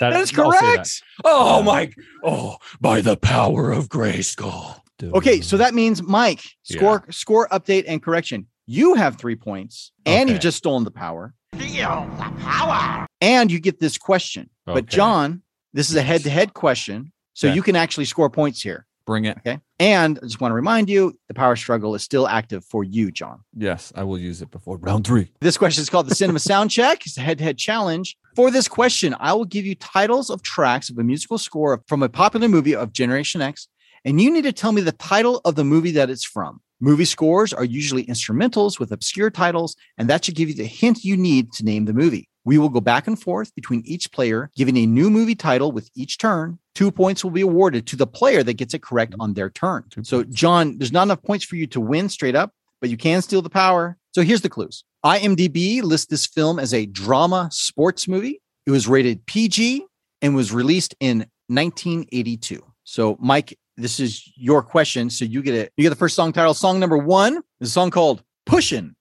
that. That is I'll that. correct. Oh my! Oh, by the power of Grayskull. Okay, so that means Mike, score score update and correction. You have three points, and you've just stolen the power. Steal the power. And you get this question. But John, this is a head-to-head question, so Okay. you can actually score points here. Bring it. Okay. And I just want to remind you, the power struggle is still active for you, John. Yes, I will use it before round three. This question is called the Cinema Sound Check. It's a head-to-head challenge. For this question, I will give you titles of tracks of a musical score from a popular movie of Generation X, and you need to tell me the title of the movie that it's from. Movie scores are usually instrumentals with obscure titles, and that should give you the hint you need to name the movie. We will go back and forth between each player, giving a new movie title with each turn. Two points will be awarded to the player that gets it correct mm-hmm. on their turn. So, John, there's not enough points for you to win straight up, but you can steal the power. So, here's the clues IMDb lists this film as a drama sports movie. It was rated PG and was released in 1982. So, Mike, this is your question. So, you get it. You get the first song title. Song number one is a song called Pushin'.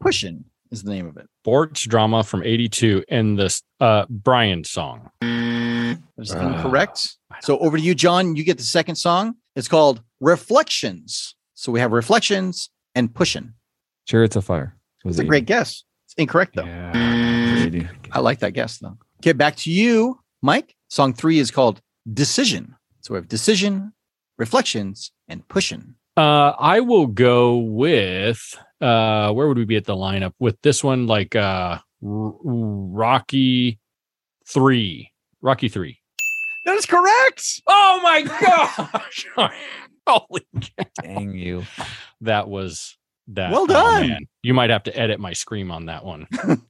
Pushin' is the name of it. Sports drama from '82 and this uh, Brian song. That's incorrect. So over to you, John. You get the second song. It's called Reflections. So we have Reflections and Pushin'. Chariots of Fire. Was It's a great guess. It's incorrect though. I like that guess though. Okay, back to you, Mike. Song three is called Decision. So we have Decision, Reflections, and Pushin'. Uh, I will go with uh, where would we be at the lineup with this one? Like uh, R- Rocky three, Rocky three. That is correct. Oh my gosh! [LAUGHS] Holy dang you! That was that. Well oh, done. man. You might have to edit my scream on that one. [LAUGHS]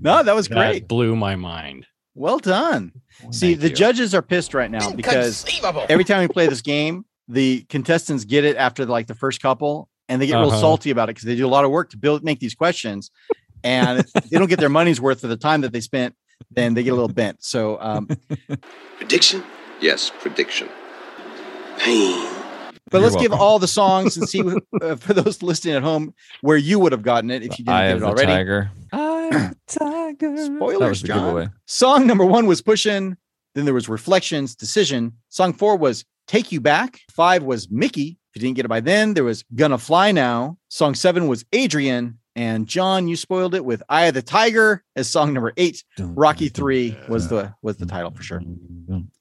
No, that was That great. blew my mind. Well done. See, the judges are pissed right now because every time we play this game, the contestants get it after like the first couple, and they get real Uh-huh. salty about it because they do a lot of work to build make these questions, and if they don't get their money's worth for the time that they spent. Then they get a little bent. So, um, [LAUGHS] Prediction? Yes, prediction. Pain. but You're let's give all the songs and see uh, for those listening at home where you would have gotten it if you didn't Eye get of it the already. Tiger. [CLEARS THROAT] Tiger. Spoilers, That was the John. giveaway. Song number one was Pushin'. Then there was Reflections, Decision. Song four was Take You Back. Five was Mickey. If you didn't get it by then, there was Gonna Fly Now. Song seven was Adrian. And John, you spoiled it with Eye of the Tiger as song number eight. Rocky three was the was the title for sure.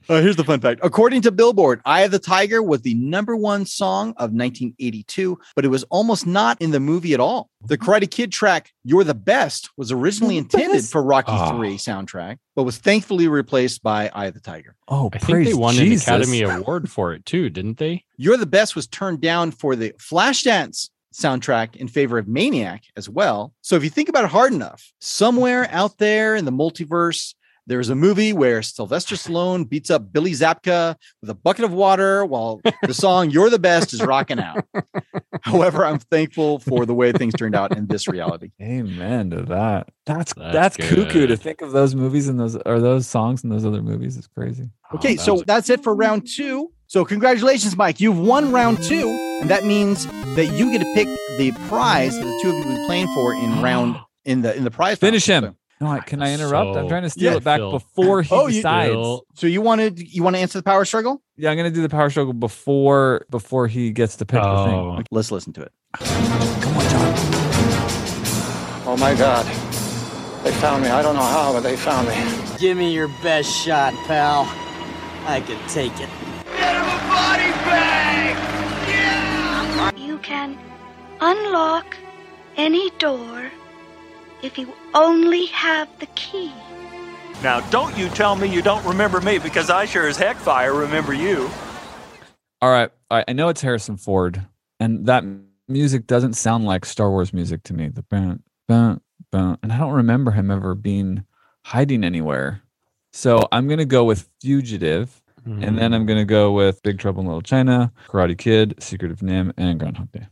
Uh, here's the fun fact. According to Billboard, Eye of the Tiger was the number one song of 1982, but it was almost not in the movie at all. The Karate Kid track, You're the Best, was originally intended for Rocky Oh. 3 soundtrack, but was thankfully replaced by Eye of the Tiger. Oh, I think they won an Academy Award for it too, didn't they? You're the Best was turned down for the Flashdance soundtrack in favor of Maniac as well. So if you think about it hard enough, somewhere out there in the multiverse, there's a movie where Sylvester Stallone beats up Billy Zabka with a bucket of water while the [LAUGHS] song You're the Best is rocking out. However, I'm thankful for the way things turned out in this reality. Amen to that. That's That's that's, cuckoo to think of those movies and those or those songs and those other movies. It's crazy. Okay, so that's it for round two. So congratulations, Mike. You've won round two, and that means that you get to pick the prize that the two of you will be playing for in [GASPS] round in the in the prize. Finish round. him. No, I, can I interrupt? I'm trying to steal Yeah, it back Phil. before he [LAUGHS] Oh, you- decides. Phil. So you wanted you want to answer the power struggle? Yeah, I'm gonna do the power struggle before before he gets to pick the Oh. thing. Let's listen to it. Come on, John. Oh my God. They found me. I don't know how, but they found me. Give me your best shot, pal. I can take it. You can unlock any door if you only have the key. Now, don't you tell me you don't remember me because I sure as heck fire remember you. All right, I, I know it's Harrison Ford, and that music doesn't sound like Star Wars music to me. The bun, bun, bun, and I don't remember him ever being hiding anywhere. So I'm gonna go with Fugitive, and then I'm gonna go with Big Trouble in Little China, Karate Kid, Secret of NIMH, and Groundhog Day.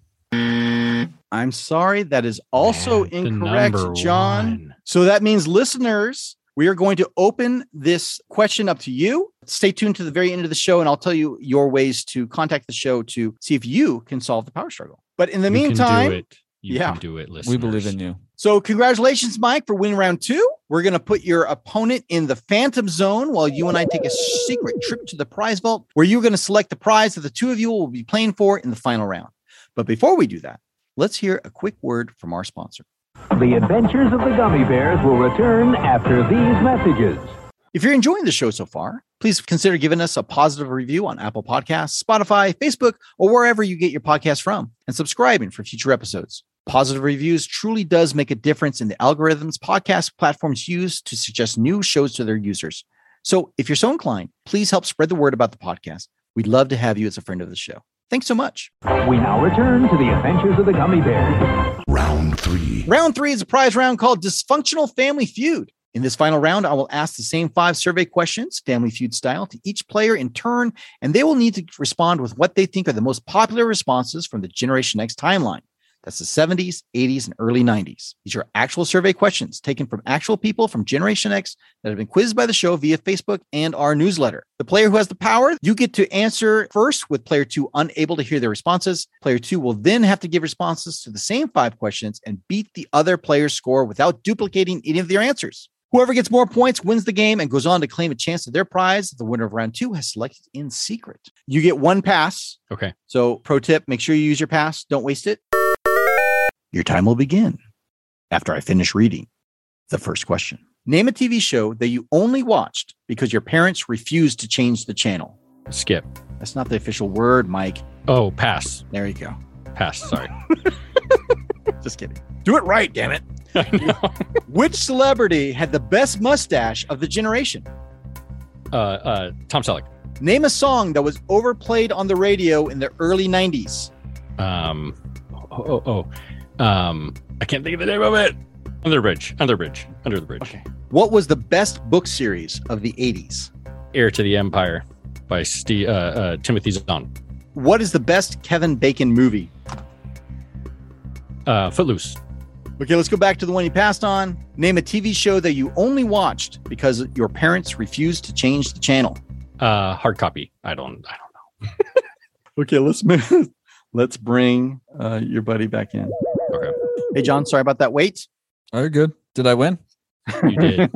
I'm sorry, that is also Man, incorrect, John. one. So that means listeners, we are going to open this question up to you. Stay tuned to the very end of the show, and I'll tell you your ways to contact the show to see if you can solve the power struggle. But in the You can meantime, do it. You yeah. can do it, listeners. We believe in you. So, congratulations, Mike, for winning round two. We're going to put your opponent in the Phantom Zone while you and I take a secret trip to the prize vault where you're going to select the prize that the two of you will be playing for in the final round. But before we do that, let's hear a quick word from our sponsor. The Adventures of the Gummy Bears will return after these messages. If you're enjoying the show so far, please consider giving us a positive review on Apple Podcasts, Spotify, Facebook, or wherever you get your podcast from, and subscribing for future episodes. Positive reviews truly does make a difference in the algorithms podcast platforms use to suggest new shows to their users. So if you're so inclined, please help spread the word about the podcast. We'd love to have you as a friend of the show. Thanks so much. We now return to the Adventures of the Gummy Bears. Round three. Round three is a prize round called Dysfunctional Family Feud. In this final round, I will ask the same five survey questions, Family Feud style, to each player in turn, and they will need to respond with what they think are the most popular responses from the Generation X timeline. That's the 70s, 80s, and early 90s. These are actual survey questions taken from actual people from Generation X that have been quizzed by the show via Facebook and our newsletter. The player who has the power, you get to answer first with player two unable to hear their responses. Player two will then have to give responses to the same five questions and beat the other player's score without duplicating any of their answers. Whoever gets more points wins the game and goes on to claim a chance at their prize that the winner of round two has selected in secret. You get one pass. Okay. So, pro tip make sure you use your pass, don't waste it. Your time will begin after I finish reading the first question. Name a TV show that you only watched because your parents refused to change the channel. Skip. That's not the official word, Mike. Oh, pass. There you go. Pass. Sorry. [LAUGHS] Just kidding. Do it right, damn it. [LAUGHS] Which celebrity had the best mustache of the generation? uh, uh, Tom Selleck. Name a song that was overplayed on the radio in the early 90s. Um, oh, oh, oh. Um, I can't think of the name of it. Under the bridge. Under the bridge. Under the bridge. Okay. What was the best book series of the 80s? Heir to the Empire by Steve, uh, uh, Timothy Zahn. What is the best Kevin Bacon movie? Uh, Footloose. Okay, let's go back to the one you passed on. Name a TV show that you only watched because your parents refused to change the channel. Uh, hard copy. I don't. I don't know. [LAUGHS] Okay, let's move. Let's bring uh, your buddy back in. Okay. Hey, John, sorry about that wait. Oh, Are you good? Did I win? You did.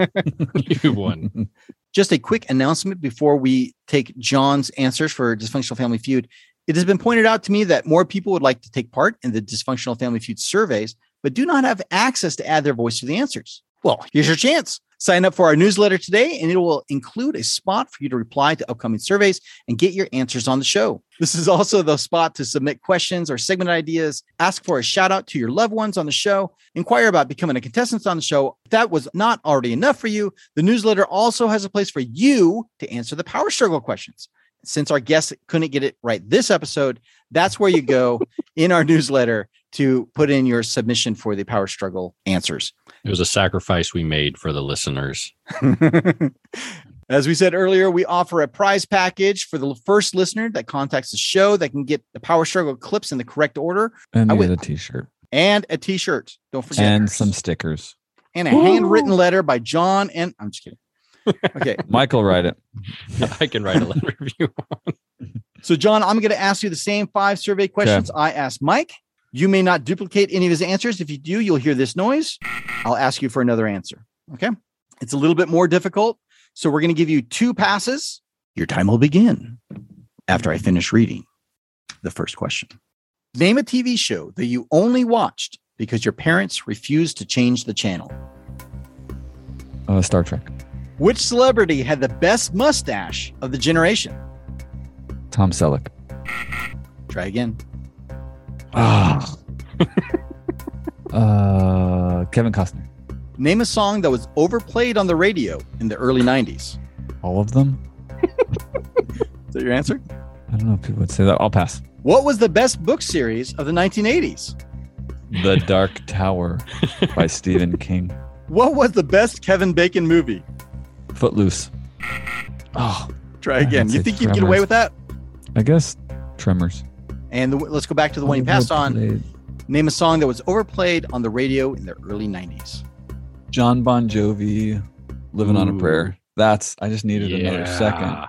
[LAUGHS] you won. Just a quick announcement before we take John's answers for Dysfunctional Family Feud. It has been pointed out to me that more people would like to take part in the Dysfunctional Family Feud surveys, but do not have access to add their voice to the answers. Well, here's your chance. Sign up for our newsletter today, and it will include a spot for you to reply to upcoming surveys and get your answers on the show. This is also the spot to submit questions or segment ideas, ask for a shout out to your loved ones on the show, inquire about becoming a contestant on the show. If that was not already enough for you, the newsletter also has a place for you to answer the power struggle questions. Since our guest couldn't get it right this episode, that's where you go [LAUGHS] in our newsletter to put in your submission for the power struggle answers. It was a sacrifice we made for the listeners. [LAUGHS] As we said earlier, we offer a prize package for the first listener that contacts the show that can get the Power Struggle clips in the correct order And I you get a t-shirt and a t-shirt. Don't forget. and some stickers. and a handwritten letter by John and I'm just kidding. Okay. [LAUGHS] Michael, write it. [LAUGHS] I can write a letter review. So, John, I'm going to ask you the same five survey questions I asked Mike. You may not duplicate any of his answers. If you do, you'll hear this noise. I'll ask you for another answer. Okay. It's a little bit more difficult. So, we're going to give you two passes. Your time will begin after I finish reading the first question. Name a TV show that you only watched because your parents refused to change the channel. Uh, Star Trek. Which celebrity had the best mustache of the generation? Tom Selleck. Try again. Ah. [LAUGHS] uh, Kevin Costner. Name a song that was overplayed on the radio in the early 90s. All of them. Is that your answer? I don't know if people would say that. I'll pass. What was the best book series of the 1980s? The Dark Tower by [LAUGHS] Stephen King. What was the best Kevin Bacon movie? Footloose. Oh, Try again. You think you'd get away with that? I guess Tremors. And the, let's go back to the one you passed on. Name a song that was overplayed on the radio in the early 90s. Jon Bon Jovi, "Living on a Prayer." That's. I just needed another second.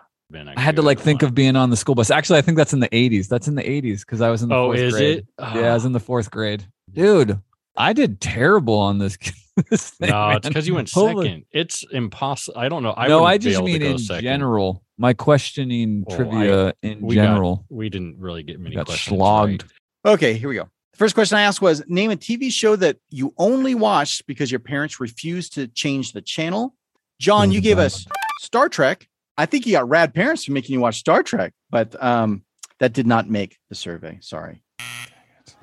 I had to good like think one. of being on the school bus. Actually, I think that's in the 80s. That's in the 80s because I was in the Oh, fourth is grade. it? Ah. Yeah, I was in the fourth grade. Dude, I did terrible on this. [LAUGHS] this thing, No, it's because you went Holy- second. It's impossible. I don't know. I no, I just mean in second. general. My questioning Oh, I- trivia in we got- general. we didn't really get many got questions. slogged. Okay, here we go. The first question I asked was name a TV show that you only watched because your parents refused to change the channel. John, you gave us Star Trek. I think you got rad parents for making you watch Star Trek, but um, that did not make the survey. Sorry.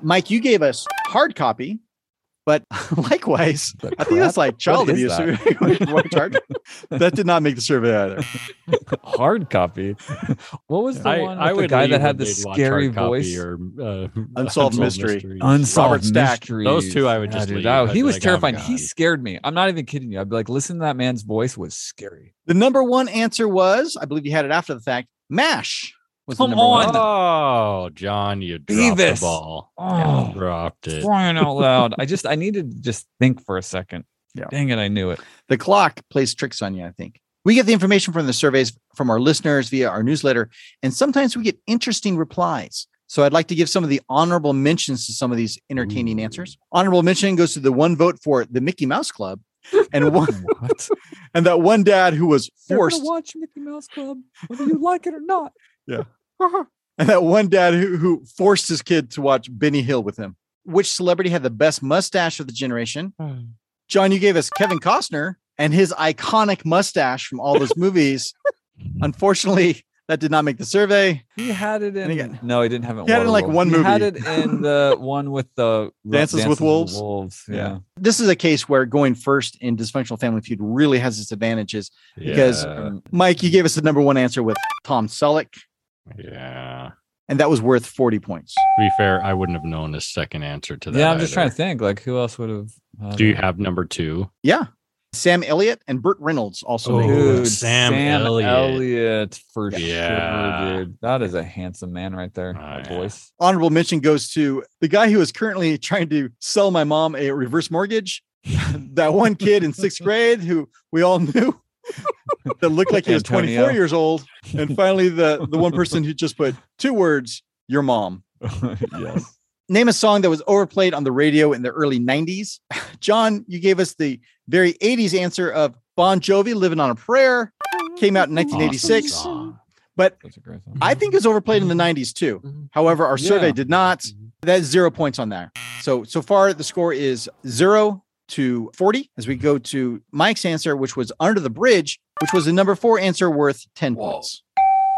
Mike, you gave us hard copy, but [LAUGHS] likewise, I think that's like child abuse. that? [LAUGHS] [LAUGHS] That did not make the survey either. Hard copy. What was the I, one I the would guy that had the scary voice? or uh, Unsolved Mystery. Mysteries. Unsolved Robert Stack. mysteries. Those two I would just dude, leave. that- he was like, oh, terrifying. he scared me. I'm not even kidding you. I'd be like, listen to that man's voice was scary. The number one answer was, I believe you had it after the fact, MASH was Come the number one. on. Oh, John, you dropped Beavis. the ball. Oh. Dropped it. Crying out loud. I just [LAUGHS] I needed to just think for a second. Yeah. Dang it, I knew it. The clock plays tricks on you, I think. We get the information from the surveys from our listeners via our newsletter, and sometimes we get interesting replies. So I'd like to give some of the honorable mentions to some of these entertaining answers. Honorable mention goes to the one vote for the Mickey Mouse Club, and [LAUGHS] one What? [LAUGHS] and that one dad who was You're gonna watch Mickey Mouse Club, whether you like it or not. [LAUGHS] and that one dad who, who forced his kid to watch Benny Hill with him. Which celebrity had the best mustache of the generation? John, you gave us Kevin Costner and his iconic mustache from all those movies. [LAUGHS] Unfortunately, that did not make the survey. He had it in. Again- no, he didn't have it. in He had it in, like, Waterworld. one He had it in the [LAUGHS] one with the Dances with Wolves? Yeah. This is a case where going first in dysfunctional family feud really has its advantages because Yeah. um, Mike, you gave us the number one answer with Tom Selleck, Yeah. and that was worth 40 points. To be fair, I wouldn't have known a second answer to that. Yeah, I'm just either. trying to think. Like, who else would have? had Do you have number two? Yeah. Sam Elliott and Burt Reynolds also Oh. Dude, Sam Sam, Elliott. Elliott. for Yeah. sure, dude. That is a handsome man right there. Oh, That yeah. voice. Honorable mention goes to the guy who is currently trying to sell my mom a reverse mortgage. [LAUGHS] that one kid in sixth [LAUGHS] grade who we all knew [LAUGHS] that looked like he was 24 years old. And finally, the, the one person who just put two words, your mom. [LAUGHS] yes. Name a song that was overplayed on the radio in the early 90s. John, you gave us the very 80s answer of Bon Jovi, Living on a Prayer, came out in 1986. Awesome. But That's a great song. I think it was overplayed in the mm-hmm. 90s too. Mm-hmm. However, our survey Yeah. did not. Mm-hmm. That's zero points on that. So, so far, the score is zero to 40 as we go to Mike's answer, which was Under the Bridge, which was the number four answer worth 10 points.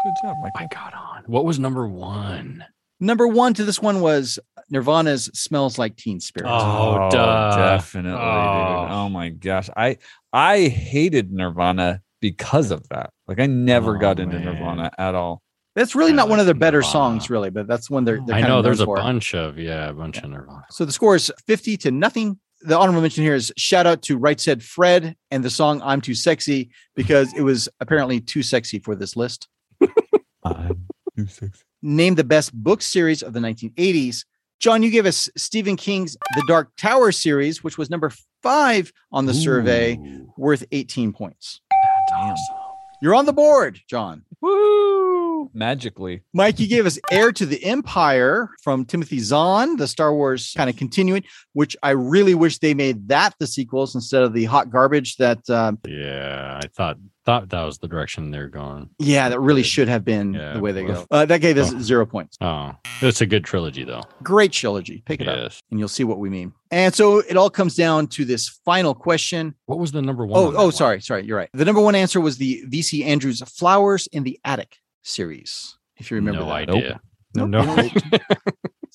Good job, Mike. I got on. What was number one? Number one to this one was Nirvana's Smells Like Teen Spirit. Oh, oh, duh. definitely, dude. Oh. Oh my gosh, I I hated Nirvana because of that. Like, I never Oh, got into man. Nirvana at all. That's really I not one of their better Nirvana. songs, really, but that's one they're, they're I kind know of there's a for. bunch of yeah, a bunch of Nirvana. So the score is 50 to nothing. The honorable mention here is shout out to Right Said Fred and the song I'm Too Sexy because it was apparently too sexy for this list. I'm too sexy. Name the best book series of the 1980s. John, you gave us Stephen King's The Dark Tower series, which was number five on the survey, worth 18 points. Damn. You're on the board, John. Woo! Magically. Mike, you gave us Heir to the Empire from Timothy Zahn, the Star Wars kind of continuing, which I really wish they made that the sequels instead of the hot garbage that, um, Yeah, I thought thought that was the direction they're going. yeah, that really should have been Yeah, the way they go. Uh, that gave us Oh. zero points. Oh, it's a good trilogy though. Great trilogy. Pick it up and you'll see what we mean. And so it all comes down to this final question. What was the number one? Oh, on that oh, one? sorry, sorry. You're right. The number one answer was the VC Andrews Flowers in the Attic series. If you remember no that. idea. Nope. No. [LAUGHS]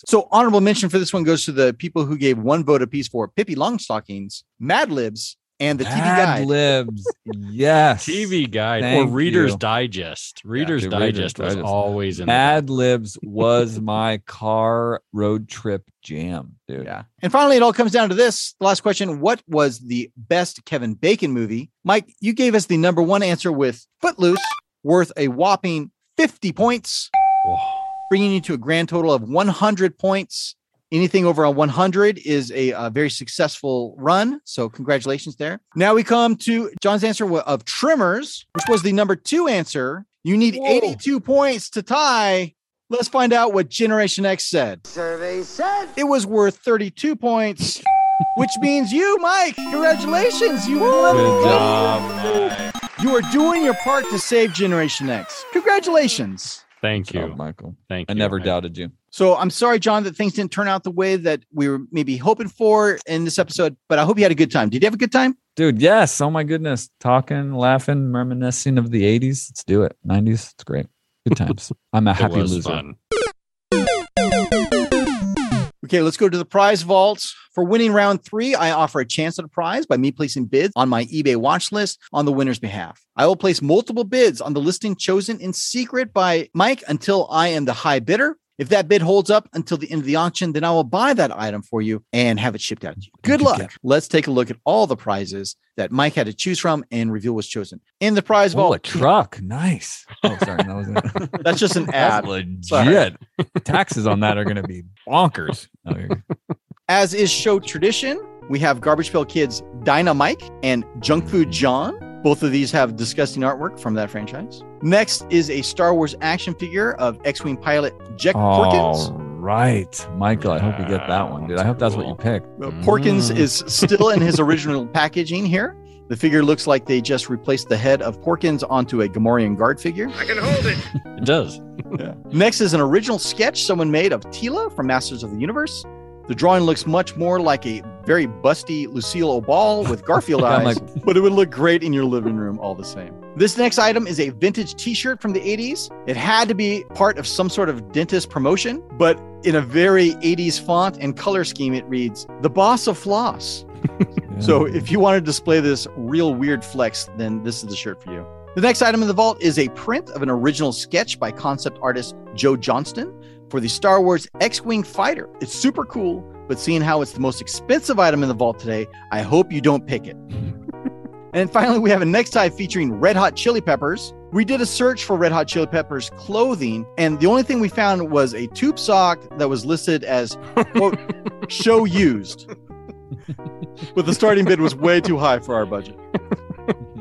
So honorable mention for this one goes to the people who gave one vote apiece for Pippi Longstockings, Mad Libs, and the TV Ad Guide. libs. [LAUGHS] Yes. TV guide Thank or Reader's you. Digest. Reader's dude, Reader's Digest was Digest. always in Mad Libs [LAUGHS] was my car road trip jam, dude. Yeah. And finally, it all comes down to this. The last question What was the best Kevin Bacon movie? Mike, you gave us the number one answer with Footloose, worth a whopping 50 points, Whoa. bringing you to a grand total of 100 points. Anything over a 100 is a, uh very successful run. So, congratulations there. Now we come to John's answer of Tremors, which was the number two answer. You need 82 points to tie. Let's find out what Generation X said. Survey said It was worth 32 points, which means you, Mike, congratulations. You won. Good job, You are doing your part to save Generation X. Congratulations. Thank Good you, job, Michael. Thank I you. I never I- doubted you. So I'm sorry, John, that things didn't turn out the way that we were maybe hoping for in this episode, but I hope you had a good time. Did you have a good time? Dude, yes. Oh my goodness. Talking, laughing, reminiscing of the 80s. Let's do it. 90s. It's great. Good [LAUGHS] times. I'm a happy loser. fun. Okay, let's go to the prize vault. For winning round three, I offer a chance at a prize by me placing bids on my eBay watch list on the winner's behalf. I will place multiple bids on the listing chosen in secret by Mike until I am the high bidder. If that bid holds up until the end of the auction, then I will buy that item for you and have it shipped out to you. Good luck. Let's take a look at all the prizes that Mike had to choose from and reveal was chosen. In the prize Oh, vault, a truck. Nice. Oh, sorry. That was it. [LAUGHS] that's just an ad. That's Sorry. legit. Taxes on that are going to be bonkers. Oh, As is show tradition, we have Garbage Pail Kids Dynamike and Junk Food John. Both of these have disgusting artwork from that franchise. Next is a Star Wars action figure of X-Wing pilot Jack Porkins. All right. Michael, I hope you get that one, dude. I hope that's what you picked. Well, Porkins Mm. is still in his original [LAUGHS] packaging here. The figure looks like they just replaced the head of Porkins onto a Gamorrean guard figure. I can hold it. [LAUGHS] It does. [LAUGHS] Next is an original sketch someone made of Teela from Masters of the Universe. The drawing looks much more like a very busty Lucille O'Ball with [LAUGHS] Garfield eyes, but it would look great in your living room all the same. This next item is a vintage t-shirt from the 80s. It had to be part of some sort of dentist promotion, but in a very 80s font and color scheme, it reads, The Boss of Floss. [LAUGHS] So if you want to display this real weird flex, then this is the shirt for you. The next item in the vault is a print of an original sketch by concept artist Joe Johnston for the Star Wars X-Wing fighter. It's super cool, but seeing how it's the most expensive item in the vault today, I hope you don't pick it. [LAUGHS] and finally, we have a next tie featuring Red Hot Chili Peppers. We did a search for Red Hot Chili Peppers clothing, and the only thing we found was a tube sock that was listed as quote [LAUGHS] show used. but the starting bid was way too high for our budget.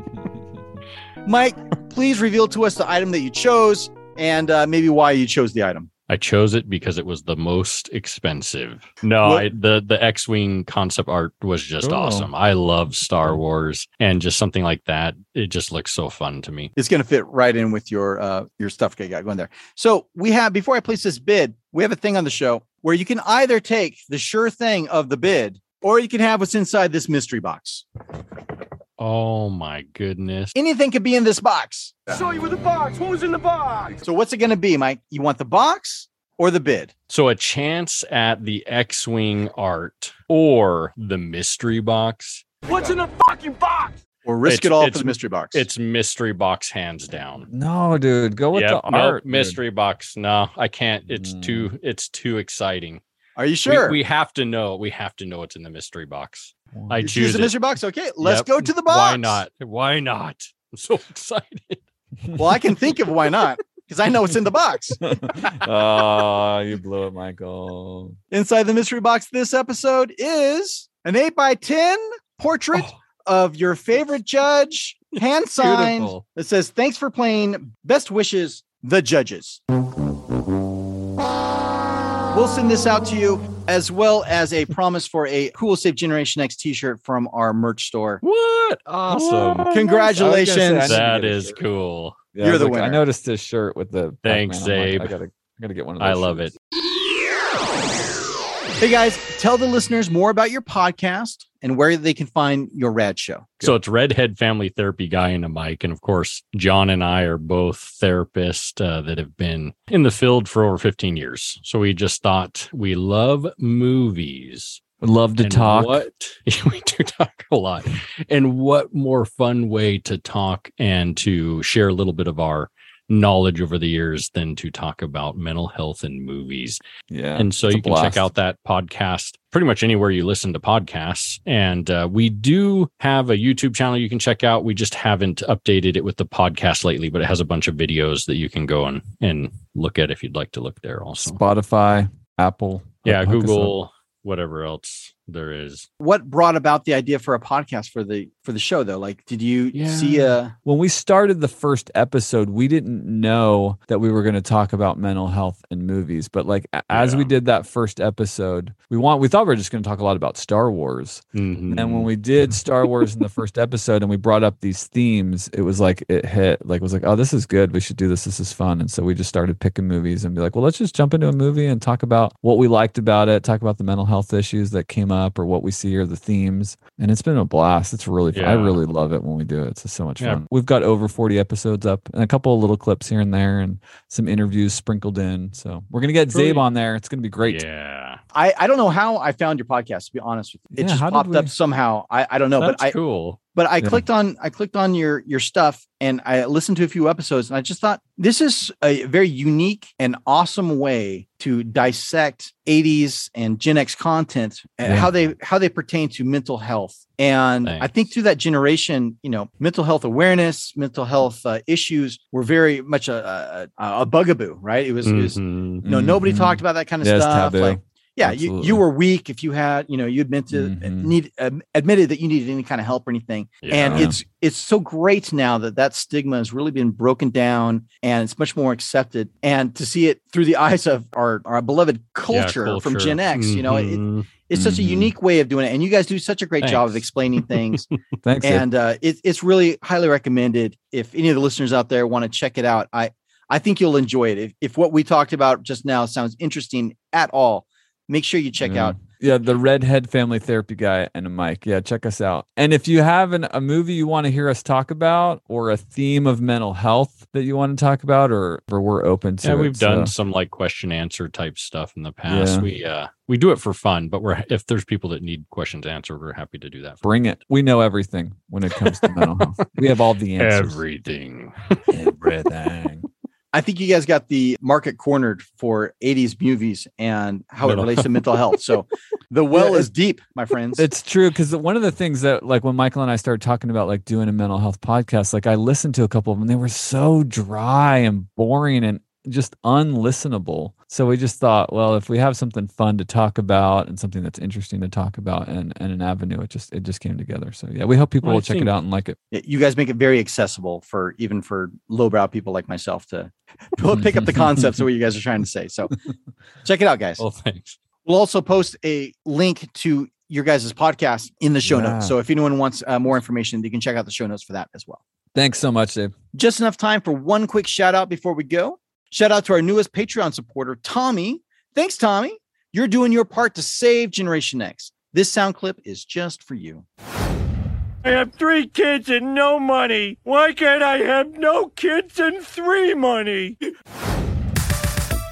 [LAUGHS] Mike, please reveal to us the item that you chose and uh, maybe why you chose the item. I chose it because it was the most expensive. No, I, the the X-wing concept art was just Cool. awesome. I love Star Wars and just something like that. It just looks so fun to me. It's going to fit right in with your uh, your stuff you got going there. So we have before I place this bid, we have a thing on the show where you can either take the sure thing of the bid, or you can have what's inside this mystery box. Oh my goodness. Anything could be in this box. Show you with the box. What was in the box? So what's it going to be, Mike? You want the box or the bid? So a chance at the X-wing art or the mystery box. What's in the fucking box? Or risk It's- it all for it's- the mystery box. It's mystery box hands down. No, dude. Go with Yep, the art. dude. mystery box. No, I can't. It's mm. too it's too exciting. Are you We- sure? We, have to know. We have to know what's in the mystery box. I You choose choose the it. mystery box. Okay, let's Yep. go to the box. Why not? Why not? [LAUGHS] I'm so excited. [LAUGHS] Well, I can think of why not because I know what's in the box. [LAUGHS] oh, you blew it, Michael. Inside the mystery box this episode is an 8 by 10 portrait oh. of your favorite judge, hand signed, Beautiful. that says, Thanks for playing. Best wishes, the judges. We'll send this out to you as well as a promise for a cool Save Generation X t shirt from our merch store. What? Awesome. Congratulations. That is cool. Yeah, You're the look, I noticed this shirt with the. Thanks, Pac-Man. I'm like, I gotta, I gotta get one of those. I love shirts. it. Hey guys, tell the listeners more about your podcast and where they can find your rad show. So it's Redhead Family Therapy Guy and a mic, and of course, John and I are both therapists uh, that have been in the field for over 15 years. So we just thought we love movies. Would love to And talk. What [LAUGHS] we do talk a lot, and what more fun way to talk and to share a little bit of our knowledge over the years than to talk about mental health and movies. Yeah. And so you can check out that podcast pretty much anywhere you listen to podcasts. And uh, we do have a YouTube channel you can check out. We just haven't updated it with the podcast lately, but it has a bunch of videos that you can go and, and look at if you'd like to look there also. Spotify, Apple. Yeah, Hook us up. Google, whatever else. There is. What brought about the idea for a podcast for the for the show though? Like, did you see a when we started the first episode, we didn't know that we were going to talk about mental health and movies. But like a- as we did that first episode, we want we thought we were just going to talk a lot about Star Wars. Mm-hmm. And when we did Star Wars in the first episode and we brought up these themes, it was like it hit. Like it was like, oh, this is good. We should do this. This is fun. And so we just started picking movies and be like, well, let's just jump into a movie and talk about what we liked about it, talk about the mental health issues that came up or what we see or the themes. And it's been a blast. It's really fun. I really love it when we do it. It's just so much Yeah. fun. We've got over 40 episodes up and a couple of little clips here and there and some interviews sprinkled in. So we're gonna get Really? Zabe on there. It's gonna be great. Yeah. I, I don't know how I found your podcast. To be honest with you, it Yeah, just how did popped up somehow. I, I don't know, That's but I cool. But I Yeah. clicked on I clicked on your your stuff and I listened to a few episodes and I just thought this is a very unique and awesome way to dissect 80s and Gen X content and Yeah. how they how they pertain to mental health. And I think through that generation, you know, mental health awareness, mental health uh, issues were very much a, a, a bugaboo, right? It was, it was you Mhm. know, nobody Mhm. talked about that kind of stuff. taboo. Like, yeah, you, Absolutely. you were weak if you had, you know, you admit to Mhm. need um, admitted that you needed any kind of help or anything. And it's it's so great now that that stigma has really been broken down and it's much more accepted. And to see it through the [LAUGHS] eyes of our our beloved culture, from Gen X, you know, it, Mhm. it's such a Mhm. unique way of doing it. And you guys do such a great job of explaining things. [LAUGHS] Thanks. And uh, it, it's really highly recommended. If any of the listeners out there want to check it out, I I think you'll enjoy it. If if what we talked about just now sounds interesting at all, make sure you check Yeah. out. Yeah, the redhead family therapy guy and a mic. Yeah, check us out. And if you have an, a movie you want to hear us talk about, or a theme of mental health that you want to talk about, or, or we're open to Yeah, it. we've done So- some like question answer type stuff in the past. Yeah. We uh we do it for fun, but we're if there's people that need questions answered, we're happy to do that. For Bring it. We know everything when it comes to mental health. We have all the [LAUGHS] answers. everything. Everything. I think you guys got the market cornered for 80s movies and how it relates to [LAUGHS] mental health. So the well Yeah, is deep, my friends. It's true because one of the things that, like, when Michael and I started talking about like doing a mental health podcast, like I listened to a couple of them, they were so dry and boring and just unlistenable. So we just thought, well, if we have something fun to talk about and something that's interesting to talk about and, and an avenue, it just it just came together. So yeah, we hope people Well, will check it out and like it. you guys make it very accessible for even for lowbrow people like myself to [LAUGHS] pick up the concepts of what you guys are trying to say. So [LAUGHS] check it out, guys. Well, thanks. We'll also post a link to your guys' podcast in the show Yeah. notes. So if anyone wants uh, more information, you can check out the show notes for that as well. Thanks so much, Dave. Just enough time for one quick shout out before we go. Shout out to our newest Patreon supporter, Tommy. Thanks, Tommy. You're doing your part to save Generation X. This sound clip is just for you. I have three kids and no money. Why can't I have no kids and three money?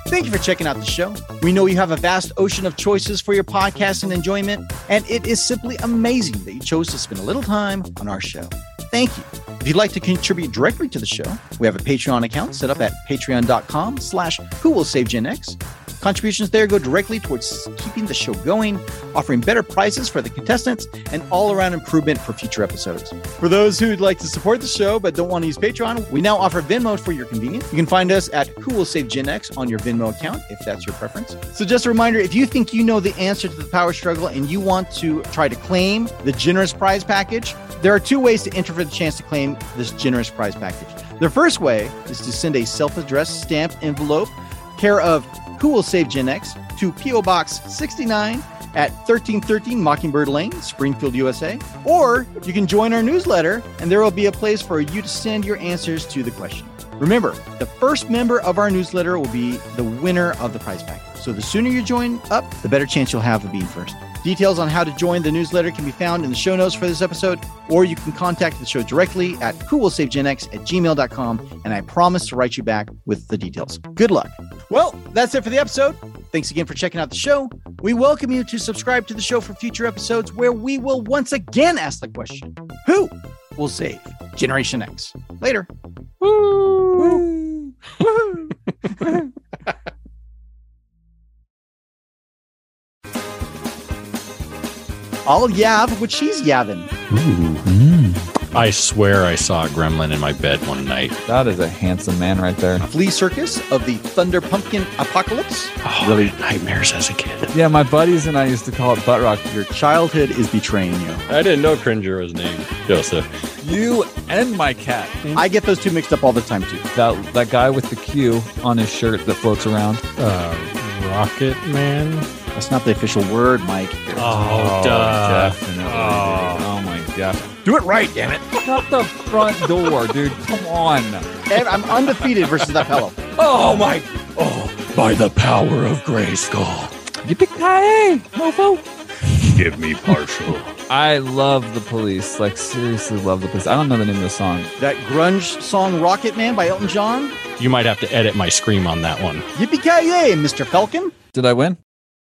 Thank you for checking out the show. We know you have a vast ocean of choices for your podcast and enjoyment, and it is simply amazing that you chose to spend a little time on our show. Thank you. If you'd like to contribute directly to the show, we have a Patreon account set up at patreon.com slash who will save Gen X. Contributions there go directly towards keeping the show going, offering better prizes for the contestants, and all around improvement for future episodes. For those who'd like to support the show but don't want to use Patreon, we now offer Venmo for your convenience. You can find us at Who Will Save Gen X on your Venmo account if that's your preference. So, just a reminder if you think you know the answer to the power struggle and you want to try to claim the generous prize package, there are two ways to enter for the chance to claim this generous prize package. The first way is to send a self addressed stamped envelope, care of Who Will Save Gen X, to P.O. Box 69 at 1313 Mockingbird Lane, Springfield, USA. Or you can join our newsletter, and there will be a place for you to send your answers to the question. Remember, the first member of our newsletter will be the winner of the prize pack. So the sooner you join up, the better chance you'll have of being first. Details on how to join the newsletter can be found in the show notes for this episode, or you can contact the show directly at whowillsavegenx at gmail.com, and I promise to write you back with the details. Good luck. Well, that's it for the episode. Thanks again for checking out the show. We welcome you to subscribe to the show for future episodes where we will once again ask the question Who will save Generation X? Later. [LAUGHS] [LAUGHS] I'll yav what she's yavin. Ooh. I swear I saw a gremlin in my bed one night. That is a handsome man right there. Flea Circus of the Thunder Pumpkin Apocalypse. Oh, really nightmares as a kid. Yeah, my buddies and I used to call it butt rock. Your childhood is betraying you. I didn't know Cringer was named Joseph. You and my cat. I get those two mixed up all the time too. That that guy with the Q on his shirt that floats around. Uh, Rocket Man. That's not the official word, Mike. Oh, oh, duh. definitely. Oh. oh my gosh. Do it right, damn it. Out the front door, dude. Come on. Ev- I'm undefeated versus that fellow. Oh my! Oh, by the power of Grayskull. Yippee-ki-yay, mofo. Give me partial. I love the police. Like seriously, love the police. I don't know the name of the song. That grunge song Rocket Man by Elton John. You might have to edit my scream on that one. Yippee-ki-yay, Mr. Falcon. Did I win?